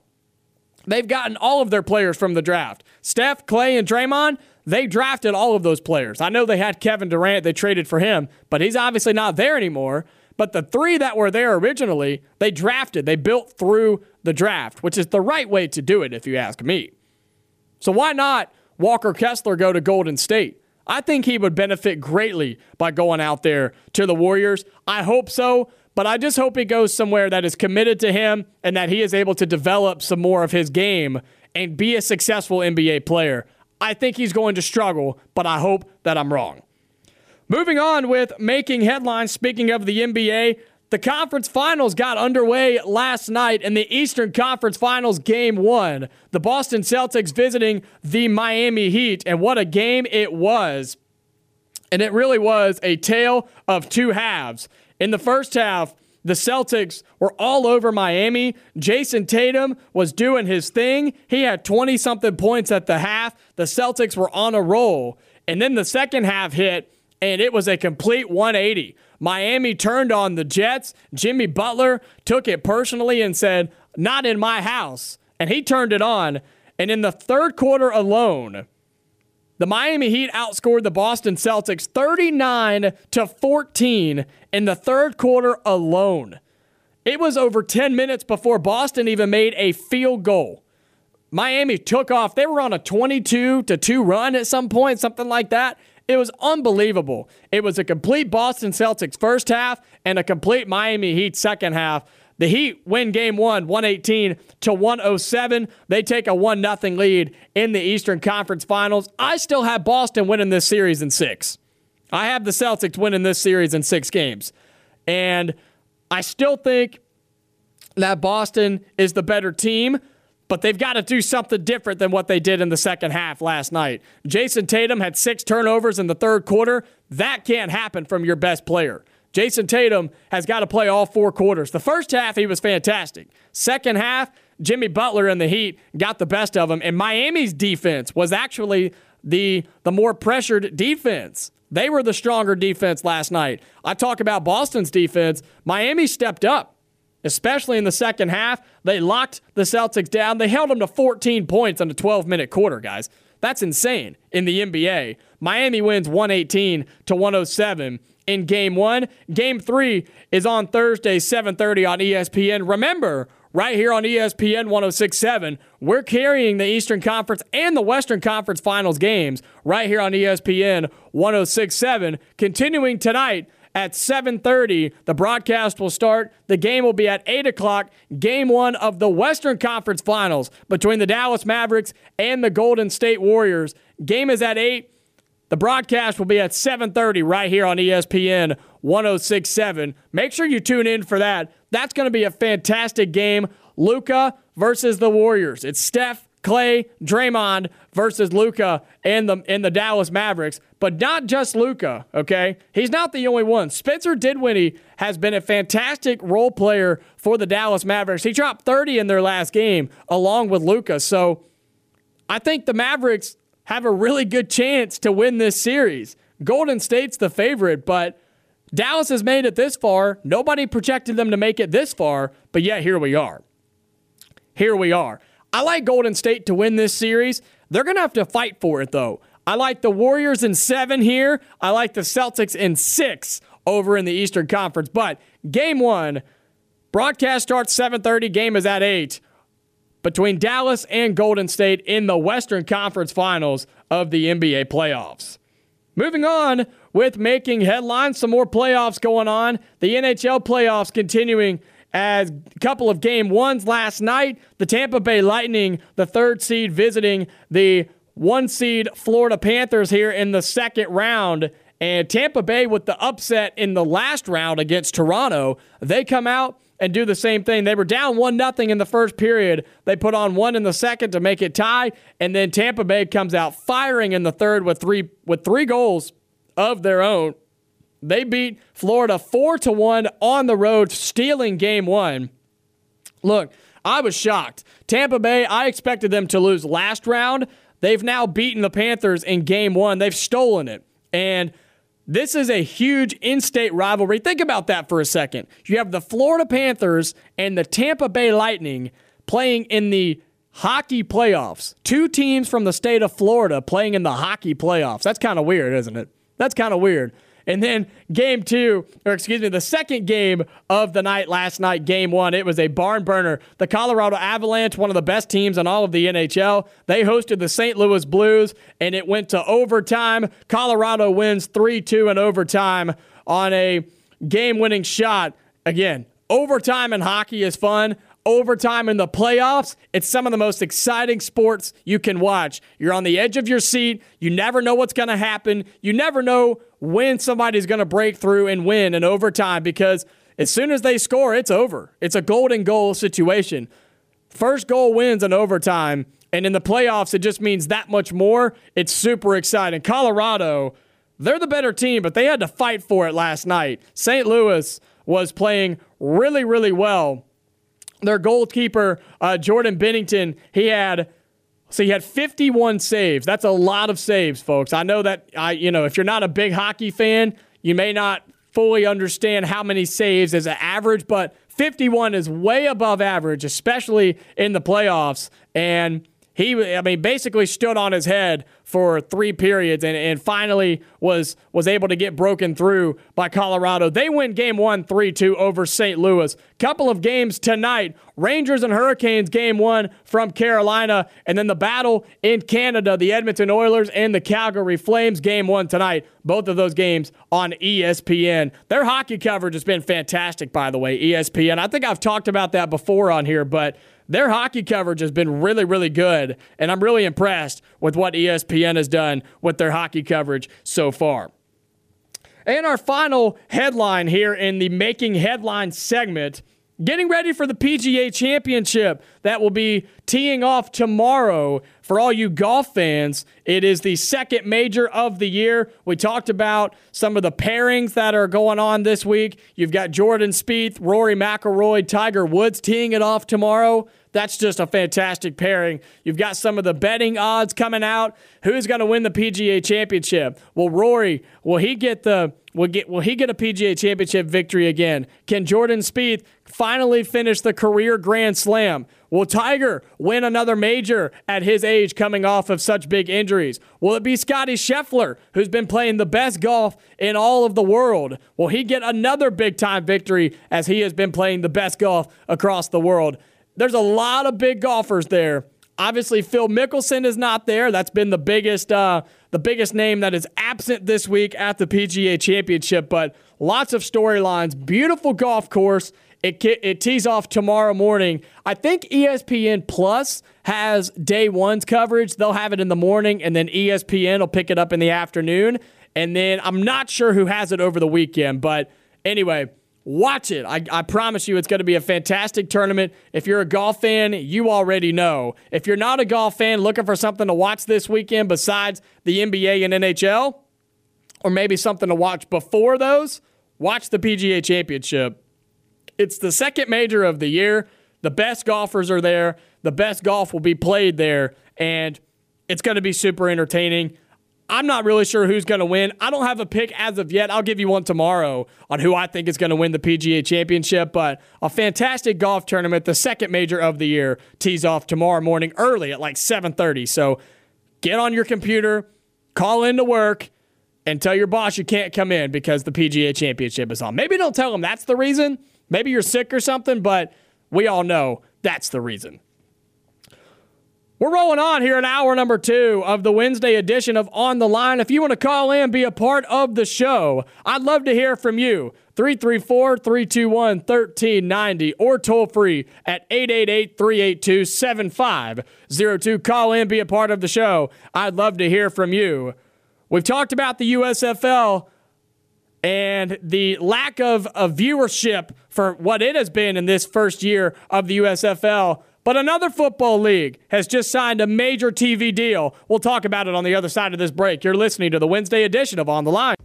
They've gotten all of their players from the draft. Steph, Klay, and Draymond, they drafted all of those players. I know they had Kevin Durant, they traded for him, but he's obviously not there anymore. But the three that were there originally, they drafted, they built through the draft, which is the right way to do it, if you ask me. So why not Walker Kessler go to Golden State? I think he would benefit greatly by going out there to the Warriors. I hope so. But I just hope he goes somewhere that is committed to him and that he is able to develop some more of his game and be a successful NBA player. I think he's going to struggle, but I hope that I'm wrong. Moving on with making headlines, speaking of the NBA, the conference finals got underway last night in the Eastern Conference Finals game one. The Boston Celtics visiting the Miami Heat, and what a game it was. And it really was a tale of two halves. In the first half, the Celtics were all over Miami. Jayson Tatum was doing his thing. He had 20 something points at the half. The Celtics were on a roll. And then the second half hit, and it was a complete 180. Miami turned on the Jets. Jimmy Butler took it personally and said, Not in my house. And he turned it on. And in the third quarter alone, the Miami Heat outscored the Boston Celtics 39 to 14 in the third quarter alone. It was over 10 minutes before Boston even made a field goal. Miami took off. They were on a 22 to 2 run at some point, something like that. It was unbelievable. It was a complete Boston Celtics first half and a complete Miami Heat second half. The Heat win game one, 118 to 107. They take a 1 0 lead in the Eastern Conference Finals. I still have Boston winning this series in six. I have the Celtics winning this series in six games. And I still think that Boston is the better team, but they've got to do something different than what they did in the second half last night. Jayson Tatum had six turnovers in the third quarter. That can't happen from your best player. Jayson Tatum has got to play all four quarters. The first half, he was fantastic. Second half, Jimmy Butler and the Heat got the best of him. And Miami's defense was actually the, the more pressured defense. They were the stronger defense last night. I talk about Boston's defense. Miami stepped up, especially in the second half. They locked the Celtics down. They held them to 14 points in a 12 minute quarter, guys. That's insane in the NBA. Miami wins 118 to 107 in game one. Game three is on Thursday, 7:30 on ESPN. Remember, right here on ESPN 1067. We're carrying the Eastern Conference and the Western Conference Finals games right here on ESPN 1067. Continuing tonight at 7.30 the broadcast will start the game will be at 8 o'clock game one of the western conference finals between the dallas mavericks and the golden state warriors game is at 8 the broadcast will be at 7:30 right here on ESPN 1067. Make sure you tune in for that. That's going to be a fantastic game. Luka versus the Warriors. It's Steph, Klay, Draymond versus Luka and the in the Dallas Mavericks, but not just Luka, okay? He's not the only one. Spencer Dinwiddie has been a fantastic role player for the Dallas Mavericks. He dropped 30 in their last game along with Luka. So I think the Mavericks have a really good chance to win this series. Golden State's the favorite, but Dallas has made it this far. Nobody projected them to make it this far, but yet here we are. Here we are. I like Golden State to win this series. They're going to have to fight for it, though. I like the Warriors in seven here. I like the Celtics in six over in the Eastern Conference. But game one, broadcast starts 7:30. Game is at eight between Dallas and Golden State in the Western Conference Finals of the NBA playoffs. Moving on with making headlines, some more playoffs going on. The NHL playoffs continuing as a couple of game ones last night. The Tampa Bay Lightning, the third seed, visiting the one seed Florida Panthers here in the second round. And Tampa Bay with the upset in the last round against Toronto. They come out and do the same thing. They were down 1 nothing in the first period. They put on one in the second to make it tie, and then Tampa Bay comes out firing in the third with three with three goals of their own. They beat Florida 4 to 1 on the road, stealing game 1. Look, I was shocked. Tampa Bay, I expected them to lose last round. They've now beaten the Panthers in game 1. They've stolen it. And this is a huge in state rivalry. Think about that for a second. You have the Florida Panthers and the Tampa Bay Lightning playing in the hockey playoffs. Two teams from the state of Florida playing in the hockey playoffs. That's kind of weird, isn't it? That's kind of weird. And then game two, or excuse me, the second game of the night last night, game one, it was a barn burner. The Colorado Avalanche, one of the best teams in all of the NHL, they hosted the St. Louis Blues, and it went to overtime. Colorado wins 3 2 in overtime on a game winning shot. Again, overtime in hockey is fun overtime in the playoffs, it's some of the most exciting sports you can watch. You're on the edge of your seat. You never know what's going to happen. You never know when somebody's going to break through and win in overtime because as soon as they score, it's over. It's a golden goal situation. First goal wins in overtime. And in the playoffs, it just means that much more. It's super exciting. Colorado, they're the better team, but they had to fight for it last night. St. Louis was playing really, really well their goalkeeper uh, Jordan Binnington, he had so he had 51 saves. That's a lot of saves, folks. I know that I you know if you're not a big hockey fan, you may not fully understand how many saves is an average, but 51 is way above average, especially in the playoffs. And he, I mean, basically stood on his head for three periods and, and finally was was able to get broken through by Colorado. They win game one, 3 2 over St. Louis. Couple of games tonight Rangers and Hurricanes game one from Carolina, and then the battle in Canada, the Edmonton Oilers and the Calgary Flames game one tonight. Both of those games on ESPN. Their hockey coverage has been fantastic, by the way, ESPN. I think I've talked about that before on here, but their hockey coverage has been really, really good, and I'm really impressed with what ESPN has done with their hockey coverage so far. And our final headline here in the Making Headlines segment getting ready for the PGA Championship that will be teeing off tomorrow for all you golf fans. It is the second major of the year. We talked about some of the pairings that are going on this week. You've got Jordan Spieth, Rory McIlroy, Tiger Woods teeing it off tomorrow. That's just a fantastic pairing. You've got some of the betting odds coming out. Who's going to win the PGA Championship? Will Rory? Will he get the? Will get? Will he get a PGA Championship victory again? Can Jordan Spieth finally finish the career Grand Slam? Will Tiger win another major at his age coming off of such big injuries? Will it be Scottie Scheffler, who's been playing the best golf in all of the world? Will he get another big time victory as he has been playing the best golf across the world? There's a lot of big golfers there. Obviously, Phil Mickelson is not there. That's been the biggest, uh, the biggest name that is absent this week at the PGA Championship. But lots of storylines. Beautiful golf course. It it tees off tomorrow morning. I think ESPN Plus has day one's coverage. They'll have it in the morning, and then ESPN will pick it up in the afternoon. And then I'm not sure who has it over the weekend, but anyway. Watch it. I, I promise you it's going to be a fantastic tournament. If you're a golf fan, you already know. If you're not a golf fan looking for something to watch this weekend besides the NBA and NHL, or maybe something to watch before those, watch the PGA Championship. It's the second major of the year. The best golfers are there. The best golf will be played there. And it's going to be super entertaining. I'm not really sure who's going to win. I don't have a pick as of yet. I'll give you one tomorrow on who I think is going to win the PGA Championship. But a fantastic golf tournament, the second major of the year, tees off tomorrow morning early at like 7:30. So get on your computer, call into work, and tell your boss you can't come in because the PGA Championship is on. Maybe don't tell them that's the reason. Maybe you're sick or something, but we all know that's the reason. We're rolling on here in hour number two of the Wednesday edition of On the Line. If you want to call in, be a part of the show, I'd love to hear from you. 334 321 1390 or toll free at 888 382 7502. Call in, be a part of the show. I'd love to hear from you. We've talked about the USFL and the lack of, of viewership for what it has been in this first year of the USFL. But another football league has just signed a major TV deal. We'll talk about it on the other side of this break. You're listening to the Wednesday edition of On the Line.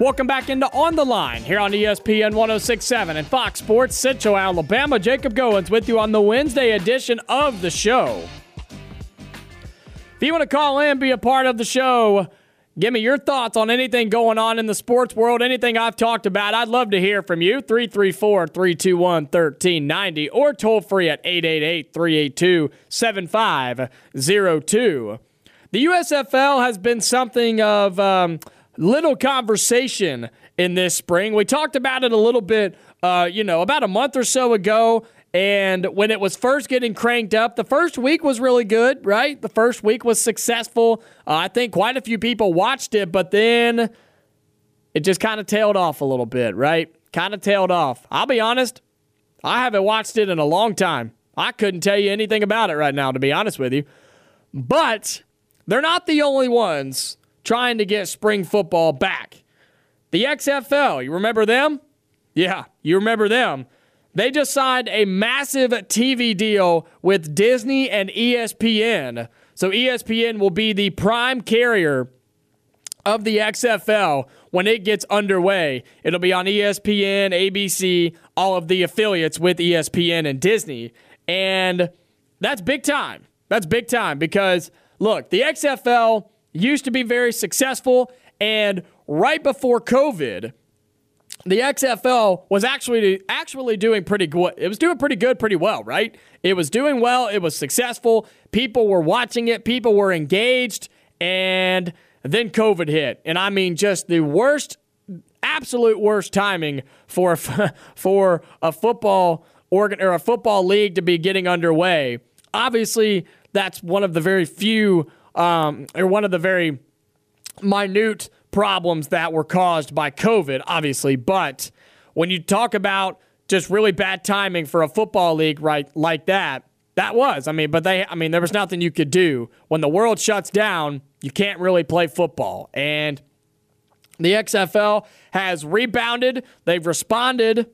Welcome back into On the Line here on ESPN 1067 and Fox Sports Central Alabama. Jacob Goins with you on the Wednesday edition of the show. If you want to call in, be a part of the show, Give me your thoughts on anything going on in the sports world, anything I've talked about. I'd love to hear from you. 334 321 1390 or toll free at 888 382 7502. The USFL has been something of um, little conversation in this spring. We talked about it a little bit, uh, you know, about a month or so ago. And when it was first getting cranked up, the first week was really good, right? The first week was successful. Uh, I think quite a few people watched it, but then it just kind of tailed off a little bit, right? Kind of tailed off. I'll be honest, I haven't watched it in a long time. I couldn't tell you anything about it right now, to be honest with you. But they're not the only ones trying to get spring football back. The XFL, you remember them? Yeah, you remember them. They just signed a massive TV deal with Disney and ESPN. So ESPN will be the prime carrier of the XFL when it gets underway. It'll be on ESPN, ABC, all of the affiliates with ESPN and Disney. And that's big time. That's big time because, look, the XFL used to be very successful. And right before COVID, the XFL was actually actually doing pretty good. It was doing pretty good, pretty well, right? It was doing well. It was successful. People were watching it. People were engaged, and then COVID hit, and I mean just the worst, absolute worst timing for for a football organ or a football league to be getting underway. Obviously, that's one of the very few, um, or one of the very minute problems that were caused by COVID, obviously. But when you talk about just really bad timing for a football league right like that, that was. I mean, but they I mean, there was nothing you could do. When the world shuts down, you can't really play football. And the XFL has rebounded, they've responded,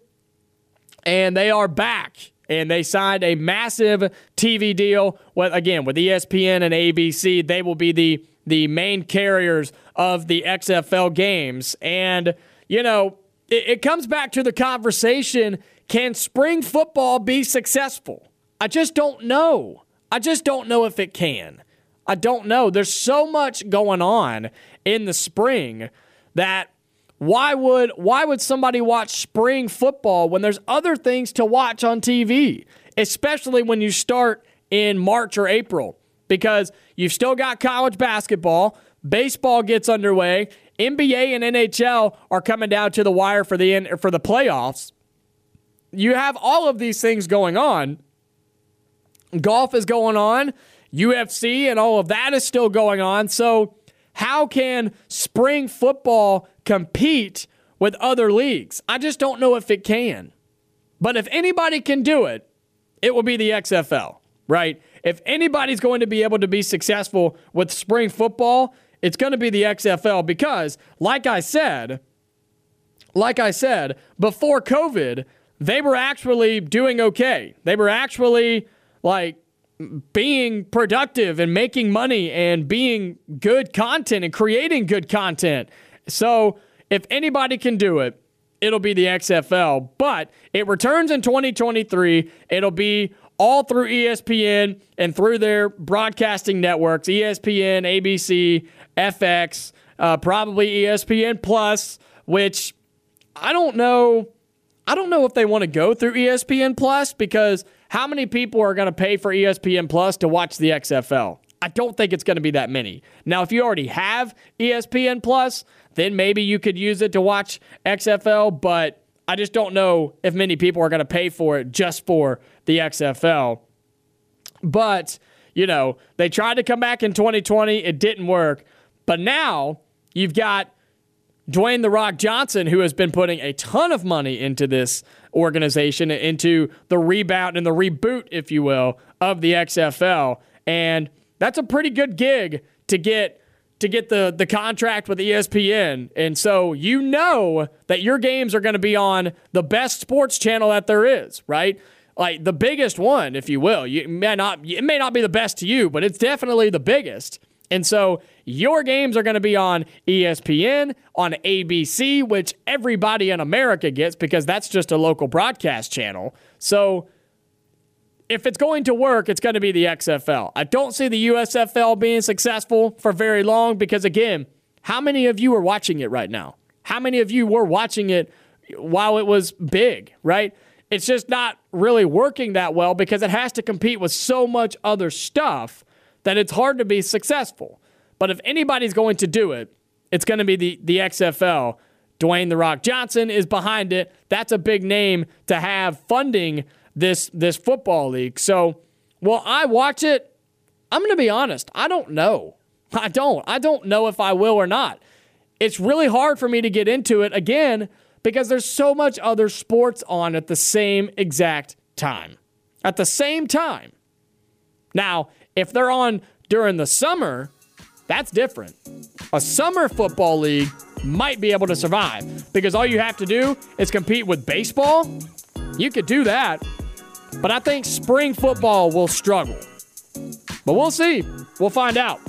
and they are back. And they signed a massive TV deal with again with ESPN and ABC. They will be the the main carriers of the XFL games. And, you know, it, it comes back to the conversation can spring football be successful? I just don't know. I just don't know if it can. I don't know. There's so much going on in the spring that why would why would somebody watch spring football when there's other things to watch on TV, especially when you start in March or April? Because you've still got college basketball, baseball gets underway, NBA and NHL are coming down to the wire for the for the playoffs. You have all of these things going on. Golf is going on, UFC and all of that is still going on. So, how can spring football compete with other leagues? I just don't know if it can. But if anybody can do it, it will be the XFL, right? If anybody's going to be able to be successful with spring football, it's going to be the XFL because, like I said, like I said, before COVID, they were actually doing okay. They were actually like being productive and making money and being good content and creating good content. So, if anybody can do it, it'll be the XFL. But it returns in 2023. It'll be all through ESPN and through their broadcasting networks ESPN, ABC, FX, uh, probably ESPN Plus, which I don't know. I don't know if they want to go through ESPN Plus because how many people are going to pay for ESPN Plus to watch the XFL? I don't think it's going to be that many. Now, if you already have ESPN Plus, then maybe you could use it to watch XFL, but I just don't know if many people are going to pay for it just for the XFL. But, you know, they tried to come back in 2020, it didn't work. But now you've got Dwayne The Rock Johnson, who has been putting a ton of money into this organization, into the rebound and the reboot, if you will, of the XFL. And that's a pretty good gig to get to get the, the contract with ESPN. And so you know that your games are going to be on the best sports channel that there is, right? Like the biggest one, if you will. You may not it may not be the best to you, but it's definitely the biggest. And so your games are going to be on ESPN, on ABC, which everybody in America gets because that's just a local broadcast channel. So if it's going to work, it's going to be the XFL. I don't see the USFL being successful for very long because, again, how many of you are watching it right now? How many of you were watching it while it was big, right? It's just not really working that well because it has to compete with so much other stuff that it's hard to be successful. But if anybody's going to do it, it's going to be the, the XFL. Dwayne The Rock Johnson is behind it. That's a big name to have funding this this football league. So, will I watch it? I'm going to be honest. I don't know. I don't. I don't know if I will or not. It's really hard for me to get into it again because there's so much other sports on at the same exact time. At the same time. Now, if they're on during the summer, that's different. A summer football league might be able to survive because all you have to do is compete with baseball. You could do that. But I think spring football will struggle. But we'll see. We'll find out.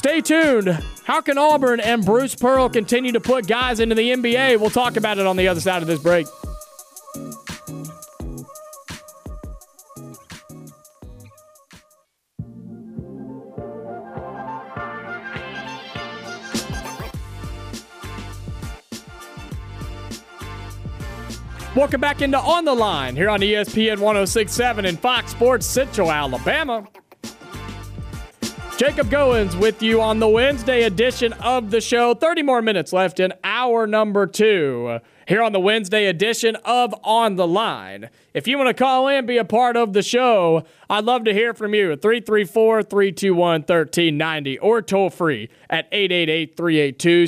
Stay tuned. How can Auburn and Bruce Pearl continue to put guys into the NBA? We'll talk about it on the other side of this break. Welcome back into On the Line here on ESPN 1067 and Fox Sports Central Alabama. Jacob Goins with you on the Wednesday edition of the show. 30 more minutes left in hour number two here on the Wednesday edition of On the Line. If you want to call in, be a part of the show, I'd love to hear from you 334 321 1390 or toll free at 888 382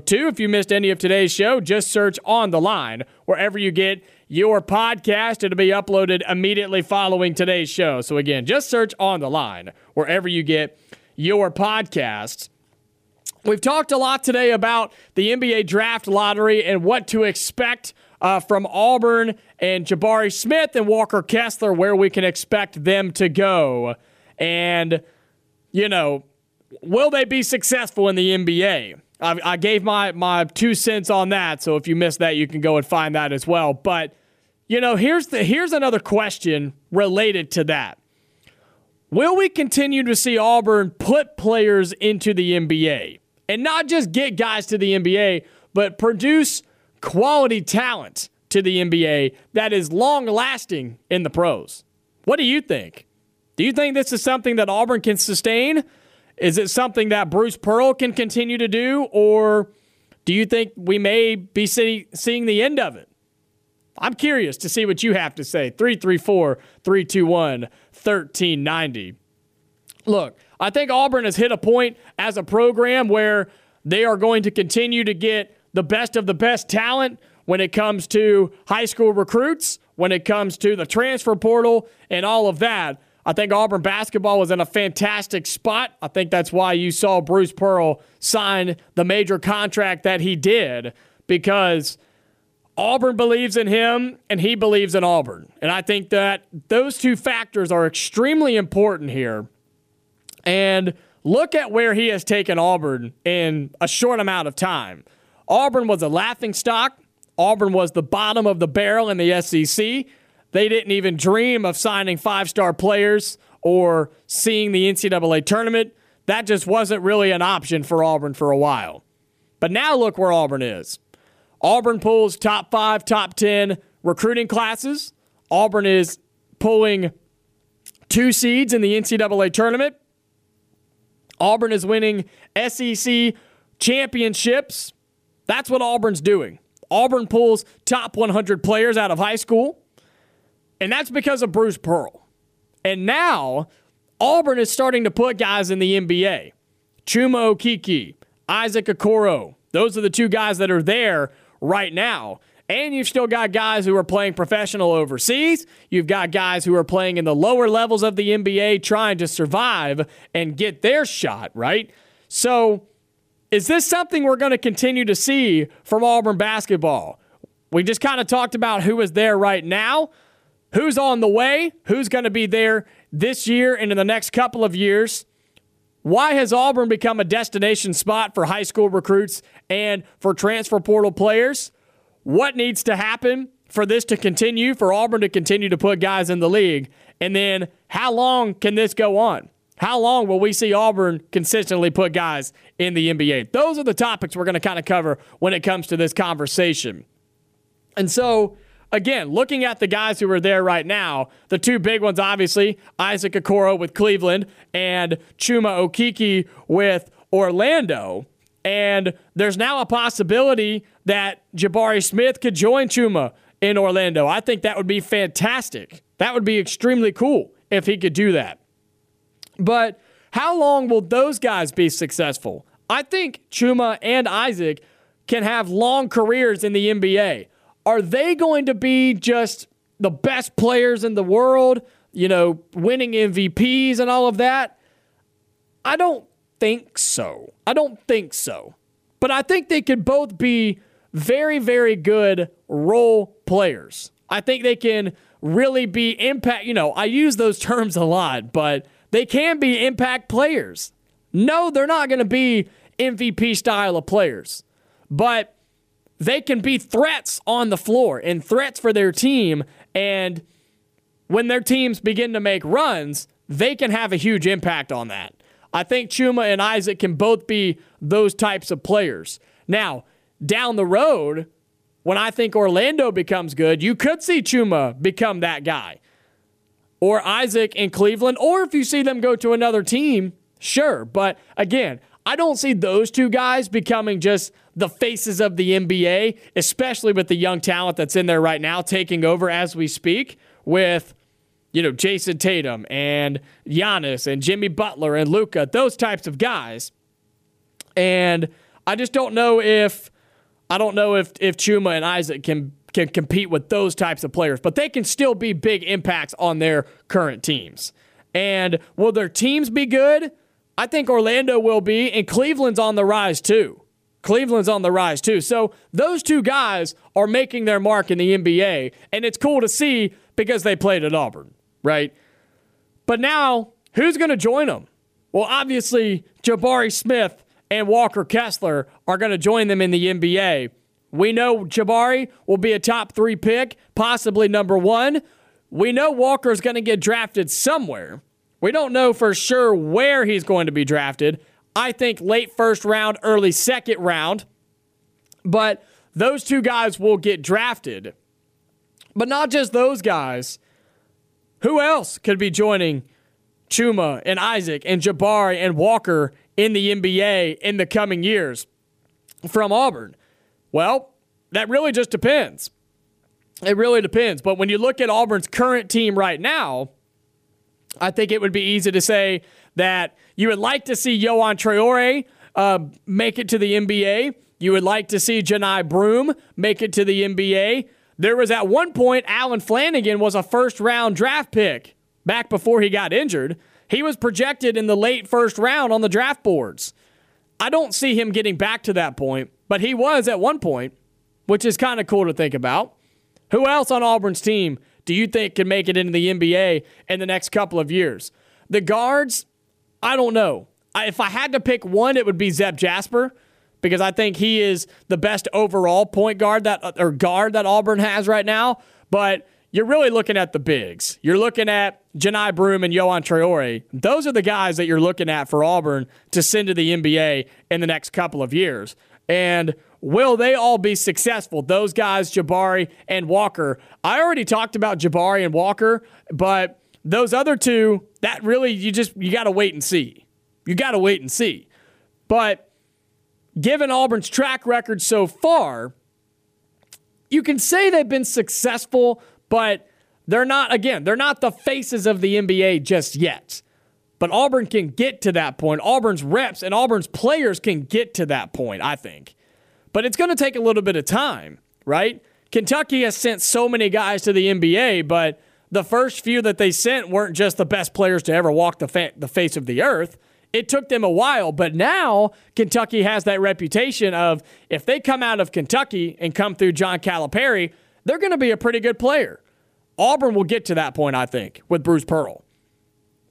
02. If you missed any of today's show, just search on the line wherever you get your podcast. It'll be uploaded immediately following today's show. So, again, just search on the line wherever you get your podcasts. We've talked a lot today about the NBA draft lottery and what to expect uh, from Auburn and Jabari Smith and Walker Kessler, where we can expect them to go. And, you know, will they be successful in the NBA? I, I gave my, my two cents on that. So if you missed that, you can go and find that as well. But, you know, here's, the, here's another question related to that. Will we continue to see Auburn put players into the NBA? And not just get guys to the NBA, but produce quality talent to the NBA that is long lasting in the pros. What do you think? Do you think this is something that Auburn can sustain? Is it something that Bruce Pearl can continue to do? Or do you think we may be see, seeing the end of it? I'm curious to see what you have to say. 334 321 1390. Look, I think Auburn has hit a point as a program where they are going to continue to get the best of the best talent when it comes to high school recruits, when it comes to the transfer portal, and all of that. I think Auburn basketball was in a fantastic spot. I think that's why you saw Bruce Pearl sign the major contract that he did because Auburn believes in him and he believes in Auburn. And I think that those two factors are extremely important here. And look at where he has taken Auburn in a short amount of time. Auburn was a laughing stock. Auburn was the bottom of the barrel in the SEC. They didn't even dream of signing five star players or seeing the NCAA tournament. That just wasn't really an option for Auburn for a while. But now look where Auburn is. Auburn pulls top five, top 10 recruiting classes. Auburn is pulling two seeds in the NCAA tournament. Auburn is winning SEC championships. That's what Auburn's doing. Auburn pulls top 100 players out of high school. And that's because of Bruce Pearl. And now Auburn is starting to put guys in the NBA. Chuma Okeke, Isaac Okoro. Those are the two guys that are there right now. And you've still got guys who are playing professional overseas. You've got guys who are playing in the lower levels of the NBA trying to survive and get their shot, right? So, is this something we're going to continue to see from Auburn basketball? We just kind of talked about who is there right now who's on the way, who's going to be there this year and in the next couple of years. Why has Auburn become a destination spot for high school recruits and for transfer portal players? What needs to happen for this to continue, for Auburn to continue to put guys in the league? And then how long can this go on? How long will we see Auburn consistently put guys in the NBA? Those are the topics we're going to kind of cover when it comes to this conversation. And so, again, looking at the guys who are there right now, the two big ones, obviously, Isaac Okoro with Cleveland and Chuma Okeke with Orlando. And there's now a possibility that Jabari Smith could join Chuma in Orlando. I think that would be fantastic. That would be extremely cool if he could do that. But how long will those guys be successful? I think Chuma and Isaac can have long careers in the NBA. Are they going to be just the best players in the world, you know, winning MVPs and all of that? I don't think so. I don't think so. But I think they could both be very, very good role players. I think they can really be impact. You know, I use those terms a lot, but they can be impact players. No, they're not going to be MVP style of players, but they can be threats on the floor and threats for their team. And when their teams begin to make runs, they can have a huge impact on that. I think Chuma and Isaac can both be those types of players. Now, down the road, when I think Orlando becomes good, you could see Chuma become that guy. Or Isaac in Cleveland, or if you see them go to another team, sure. But again, I don't see those two guys becoming just the faces of the NBA, especially with the young talent that's in there right now taking over as we speak with you know Jayson Tatum and Giannis and Jimmy Butler and Luka, those types of guys. And I just don't know if I don't know if if Chuma and Isaac can can compete with those types of players, but they can still be big impacts on their current teams. And will their teams be good? I think Orlando will be, and Cleveland's on the rise too. Cleveland's on the rise too. So those two guys are making their mark in the NBA, and it's cool to see because they played at Auburn, right? But now, who's going to join them? Well, obviously, Jabari Smith and Walker Kessler are going to join them in the NBA. We know Jabari will be a top three pick, possibly number one. We know Walker is going to get drafted somewhere. We don't know for sure where he's going to be drafted. I think late first round, early second round. But those two guys will get drafted. But not just those guys. Who else could be joining Chuma and Isaac and Jabari and Walker in the NBA in the coming years from Auburn? Well, that really just depends. It really depends. But when you look at Auburn's current team right now, I think it would be easy to say that you would like to see Yohan Traore uh, make it to the NBA. You would like to see Johni Broom make it to the NBA. There was at one point Allen Flanigan was a first round draft pick back before he got injured. He was projected in the late first round on the draft boards. I don't see him getting back to that point, but he was at one point, which is kind of cool to think about. Who else on Auburn's team do you think can make it into the NBA in the next couple of years? The guards, I don't know. if I had to pick one, it would be Zep Jasper because I think he is the best overall point guard that uh, or guard that Auburn has right now. But you're really looking at the bigs. You're looking at Johni Broom and Yohan Traore. Those are the guys that you're looking at for Auburn to send to the NBA in the next couple of years. And will they all be successful? Those guys, Jabari and Walker. I already talked about Jabari and Walker, but those other two, that really you just you got to wait and see. You got to wait and see. But given Auburn's track record so far, you can say they've been successful, but they're not again, they're not the faces of the NBA just yet. But Auburn can get to that point. Auburn's reps and Auburn's players can get to that point, I think. But it's going to take a little bit of time, right? Kentucky has sent so many guys to the NBA, but the first few that they sent weren't just the best players to ever walk the, fa- the face of the earth. It took them a while, but now Kentucky has that reputation of if they come out of Kentucky and come through John Calipari, they're going to be a pretty good player. Auburn will get to that point, I think, with Bruce Pearl.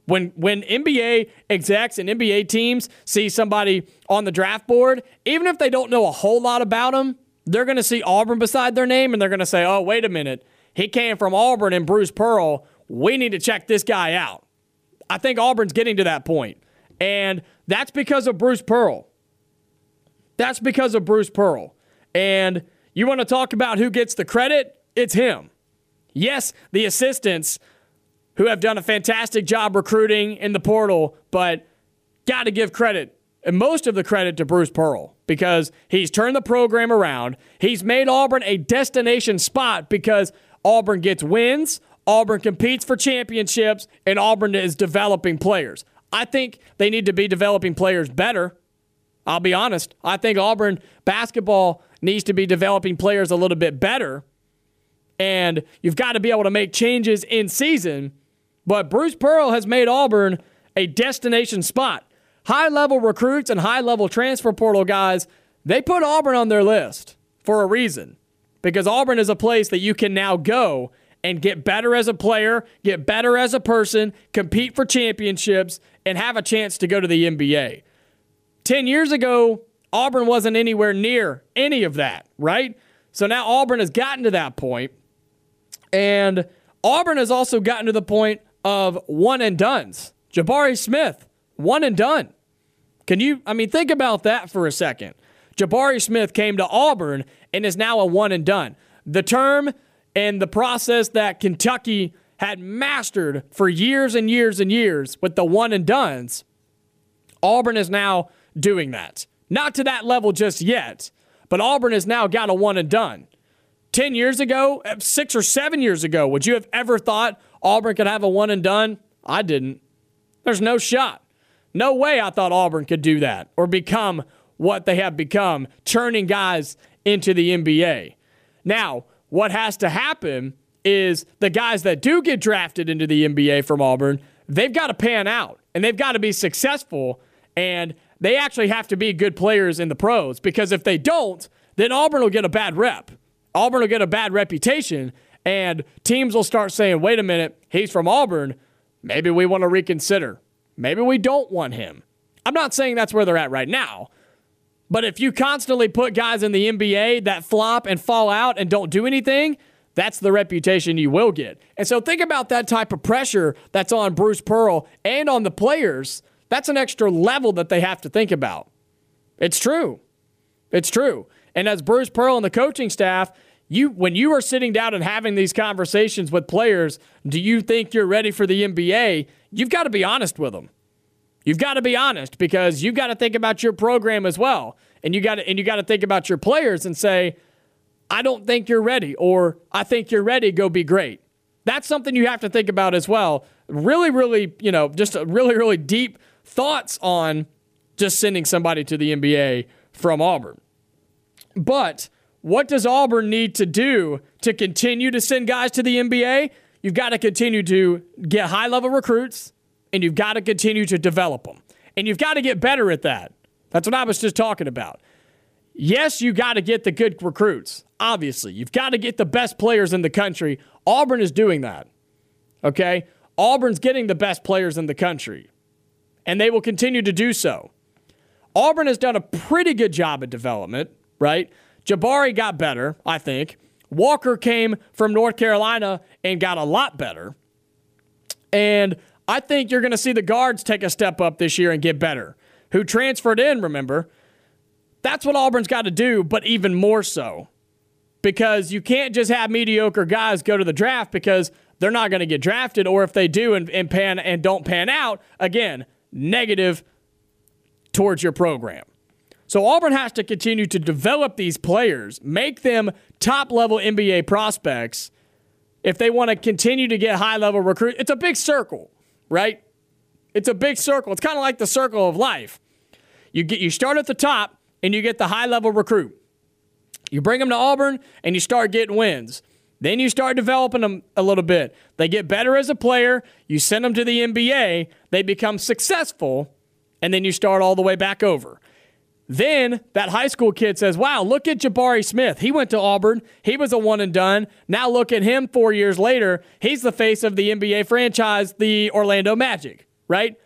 When when NBA execs and NBA teams see somebody on the draft board, even if they don't know a whole lot about them, they're going to see Auburn beside their name and they're going to say, "Oh, wait a minute. He came from Auburn and Bruce Pearl. We need to check this guy out." I think Auburn's getting to that point. And that's because of Bruce Pearl. That's because of Bruce Pearl. And you want to talk about who gets the credit? It's him. Yes, the assistants who have done a fantastic job recruiting in the portal, but got to give credit and most of the credit to Bruce Pearl because he's turned the program around. He's made Auburn a destination spot because Auburn gets wins, Auburn competes for championships, and Auburn is developing players. I think they need to be developing players better. I'll be honest. I think Auburn basketball needs to be developing players a little bit better. And you've got to be able to make changes in season but Bruce Pearl has made Auburn a destination spot. High level recruits and high level transfer portal guys, they put Auburn on their list for a reason. Because Auburn is a place that you can now go and get better as a player, get better as a person, compete for championships, and have a chance to go to the NBA. 10 years ago, Auburn wasn't anywhere near any of that, right? So now Auburn has gotten to that point, and Auburn has also gotten to the point of one and duns. Jabari Smith, one and done. Can you, I mean, think about that for a second. Jabari Smith came to Auburn and is now a one and done. The term and the process that Kentucky had mastered for years and years and years with the one and duns, Auburn is now doing that. Not to that level just yet, but Auburn has now got a one and done. 10 years ago, eh, six or seven years ago, would you have ever thought Auburn could have a one and done? I didn't. There's no shot. No way I thought Auburn could do that or become what they have become, turning guys into the NBA. Now, what has to happen is the guys that do get drafted into the NBA from Auburn, they've got to pan out and they've got to be successful and they actually have to be good players in the pros because if they don't, then Auburn will get a bad rep. Auburn will get a bad reputation and teams will start saying, wait a minute, he's from Auburn. Maybe we want to reconsider. Maybe we don't want him. I'm not saying that's where they're at right now. But if you constantly put guys in the NBA that flop and fall out and don't do anything, that's the reputation you will get. And so think about that type of pressure that's on Bruce Pearl and on the players. That's an extra level that they have to think about. It's true. It's true. And as Bruce Pearl and the coaching staff, you when you are sitting down and having these conversations with players, do you think you're ready for the NBA? You've got to be honest with them. You've got to be honest because you've got to think about your program as well. And you got to and you got to think about your players and say, I don't think you're ready or I think you're ready, go be great. That's something you have to think about as well. Really really, you know, just really really deep thoughts on just sending somebody to the NBA from Auburn. But what does Auburn need to do to continue to send guys to the NBA? You've got to continue to get high level recruits and you've got to continue to develop them. And you've got to get better at that. That's what I was just talking about. Yes, you got to get the good recruits. Obviously, you've got to get the best players in the country. Auburn is doing that. Okay? Auburn's getting the best players in the country, and they will continue to do so. Auburn has done a pretty good job at development, right? Jabari got better, I think. Walker came from North Carolina and got a lot better. And I think you're going to see the guards take a step up this year and get better. Who transferred in, remember? That's what Auburn's got to do, but even more so. Because you can't just have mediocre guys go to the draft because they're not going to get drafted, or if they do and, and pan and don't pan out, again, negative towards your program. So Auburn has to continue to develop these players, make them top level NBA prospects if they want to continue to get high level recruit. It's a big circle right? It's a big circle. It's kind of like the circle of life. You get you start at the top and you get the high level recruit. You bring them to Auburn and you start getting wins. Then you start developing them a little bit. They get better as a player. You send them to the NBA. They become successful. And then you start all the way back over. Then that high school kid says, Wow, look at Jabari Smith. He went to Auburn. He was a one and done. Now look at him four years later. He's the face of the NBA franchise, the Orlando Magic, right?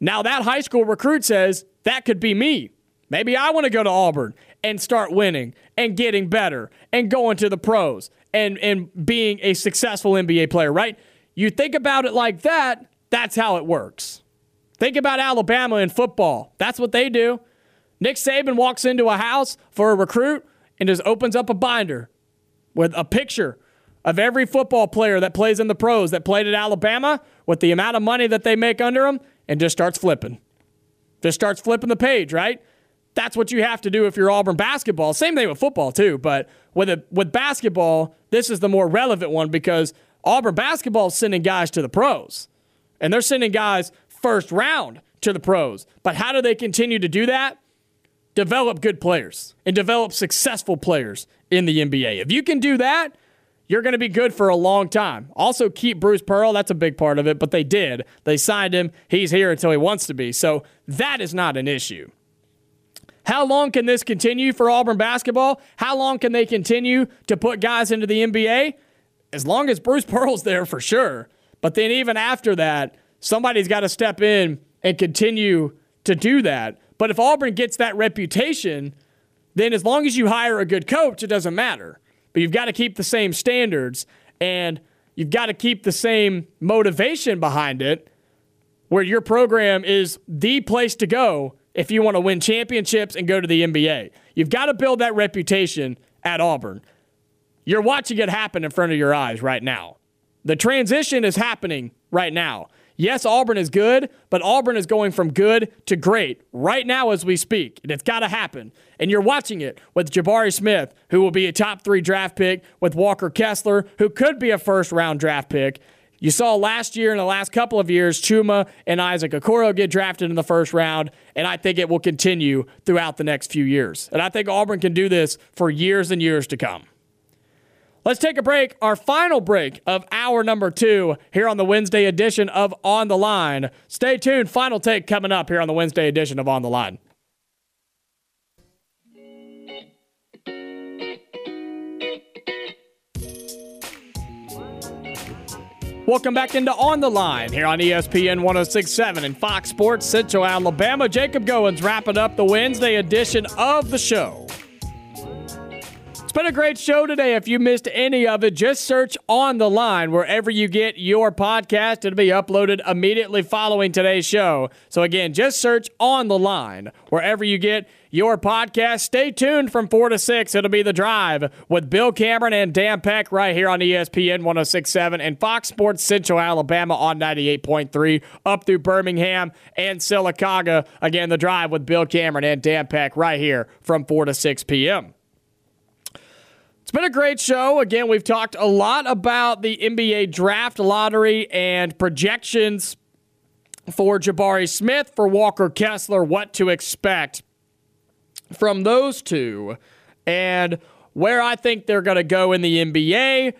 Now that high school recruit says, That could be me. Maybe I want to go to Auburn and start winning and getting better and going to the pros and, and being a successful NBA player, right? You think about it like that, that's how it works. Think about Alabama in football. That's what they do. Nick Saban walks into a house for a recruit and just opens up a binder with a picture of every football player that plays in the pros that played at Alabama with the amount of money that they make under them and just starts flipping. Just starts flipping the page, right? That's what you have to do if you're Auburn basketball. Same thing with football too, but with a, with basketball, this is the more relevant one because Auburn basketball is sending guys to the pros. And they're sending guys first round to the pros. But how do they continue to do that? Develop good players and develop successful players in the NBA. If you can do that, you're going to be good for a long time. Also, keep Bruce Pearl. That's a big part of it, but they did. They signed him. He's here until he wants to be. So that is not an issue. How long can this continue for Auburn basketball? How long can they continue to put guys into the NBA? As long as Bruce Pearl's there for sure. But then, even after that, somebody's got to step in and continue to do that. But if Auburn gets that reputation, then as long as you hire a good coach, it doesn't matter. But you've got to keep the same standards and you've got to keep the same motivation behind it where your program is the place to go if you want to win championships and go to the NBA. You've got to build that reputation at Auburn. You're watching it happen in front of your eyes right now. The transition is happening right now. Yes, Auburn is good, but Auburn is going from good to great right now as we speak, and it's got to happen. And you're watching it with Jabari Smith, who will be a top three draft pick, with Walker Kessler, who could be a first round draft pick. You saw last year and the last couple of years, Chuma and Isaac Okoro get drafted in the first round, and I think it will continue throughout the next few years. And I think Auburn can do this for years and years to come. Let's take a break, our final break of hour number two here on the Wednesday edition of On the Line. Stay tuned. Final take coming up here on the Wednesday edition of On the Line. Welcome back into On the Line here on ESPN 1067 and Fox Sports Central Alabama. Jacob Goins wrapping up the Wednesday edition of the show. Been a great show today. If you missed any of it, just search On the Line wherever you get your podcast. It'll be uploaded immediately following today's show. So, again, just search On the Line wherever you get your podcast. Stay tuned from 4 to 6. It'll be The Drive with Bill Cameron and Dan Peck right here on ESPN 1067 and Fox Sports Central Alabama on 98.3 up through Birmingham and Sylacauga. Again, The Drive with Bill Cameron and Dan Peck right here from 4 to 6 p.m. It's been a great show. Again, we've talked a lot about the NBA draft lottery and projections for Jabari Smith, for Walker Kessler, what to expect from those two and where I think they're going to go in the NBA.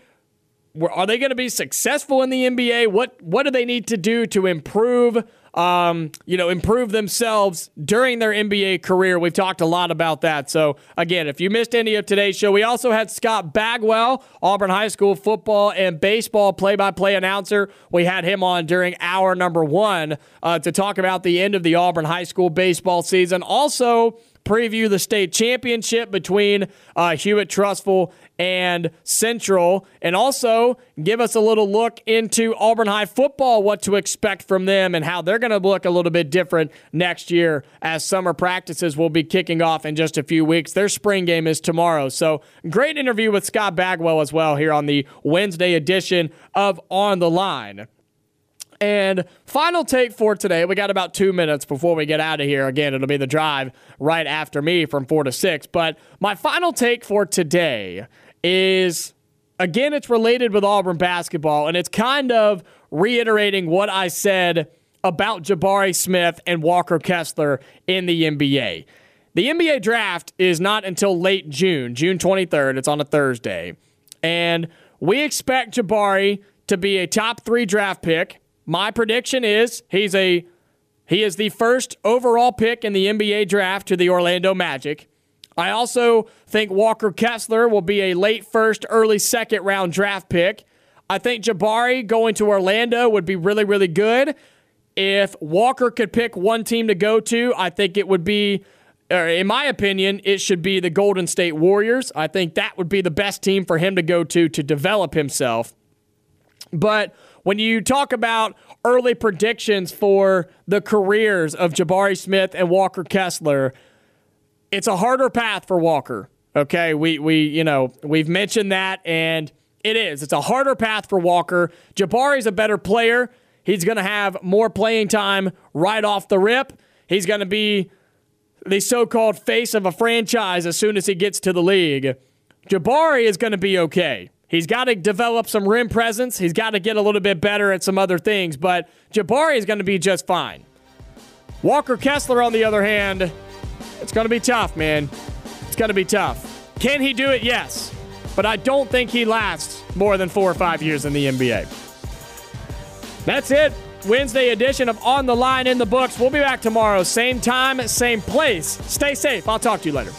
Are they going to be successful in the NBA? What what do they need to do to improve? Um, you know, improve themselves during their NBA career. We've talked a lot about that. So again, if you missed any of today's show, we also had Scott Bagwell, Auburn High School football and baseball play-by-play announcer. We had him on during hour number one uh, to talk about the end of the Auburn High School baseball season. Also preview the state championship between uh, Hewitt Trussville and Central, and also give us a little look into Auburn High football, what to expect from them, and how they're going to look a little bit different next year as summer practices will be kicking off in just a few weeks. Their spring game is tomorrow. So, great interview with Scott Bagwell as well here on the Wednesday edition of On the Line. And final take for today. We got about two minutes before we get out of here. Again, it'll be the drive right after me from four to six. But my final take for today is again, it's related with Auburn basketball, and it's kind of reiterating what I said about Jabari Smith and Walker Kessler in the NBA. The NBA draft is not until late June, June 23rd. It's on a Thursday. And we expect Jabari to be a top three draft pick my prediction is he's a he is the first overall pick in the NBA draft to the Orlando Magic. I also think Walker Kessler will be a late first, early second round draft pick. I think Jabari going to Orlando would be really, really good. If Walker could pick one team to go to, I think it would be, in my opinion, it should be the Golden State Warriors. I think that would be the best team for him to go to to develop himself. But when you talk about early predictions for the careers of Jabari Smith and Walker Kessler, it's a harder path for Walker. Okay, we we you know we've mentioned that, and it is. It's a harder path for Walker. Jabari's a better player. He's going to have more playing time right off the rip. He's going to be the so-called face of a franchise as soon as he gets to the league. Jabari is going to be okay. He's got to develop some rim presence. He's got to get a little bit better at some other things, but Jabari is going to be just fine. Walker Kessler, on the other hand, it's going to be tough, man. It's going to be tough. Can he do it? Yes. But I don't think he lasts more than four or five years in the NBA. That's it. Wednesday edition of On the Line in the Books. We'll be back tomorrow, same time, same place. Stay safe. I'll talk to you later.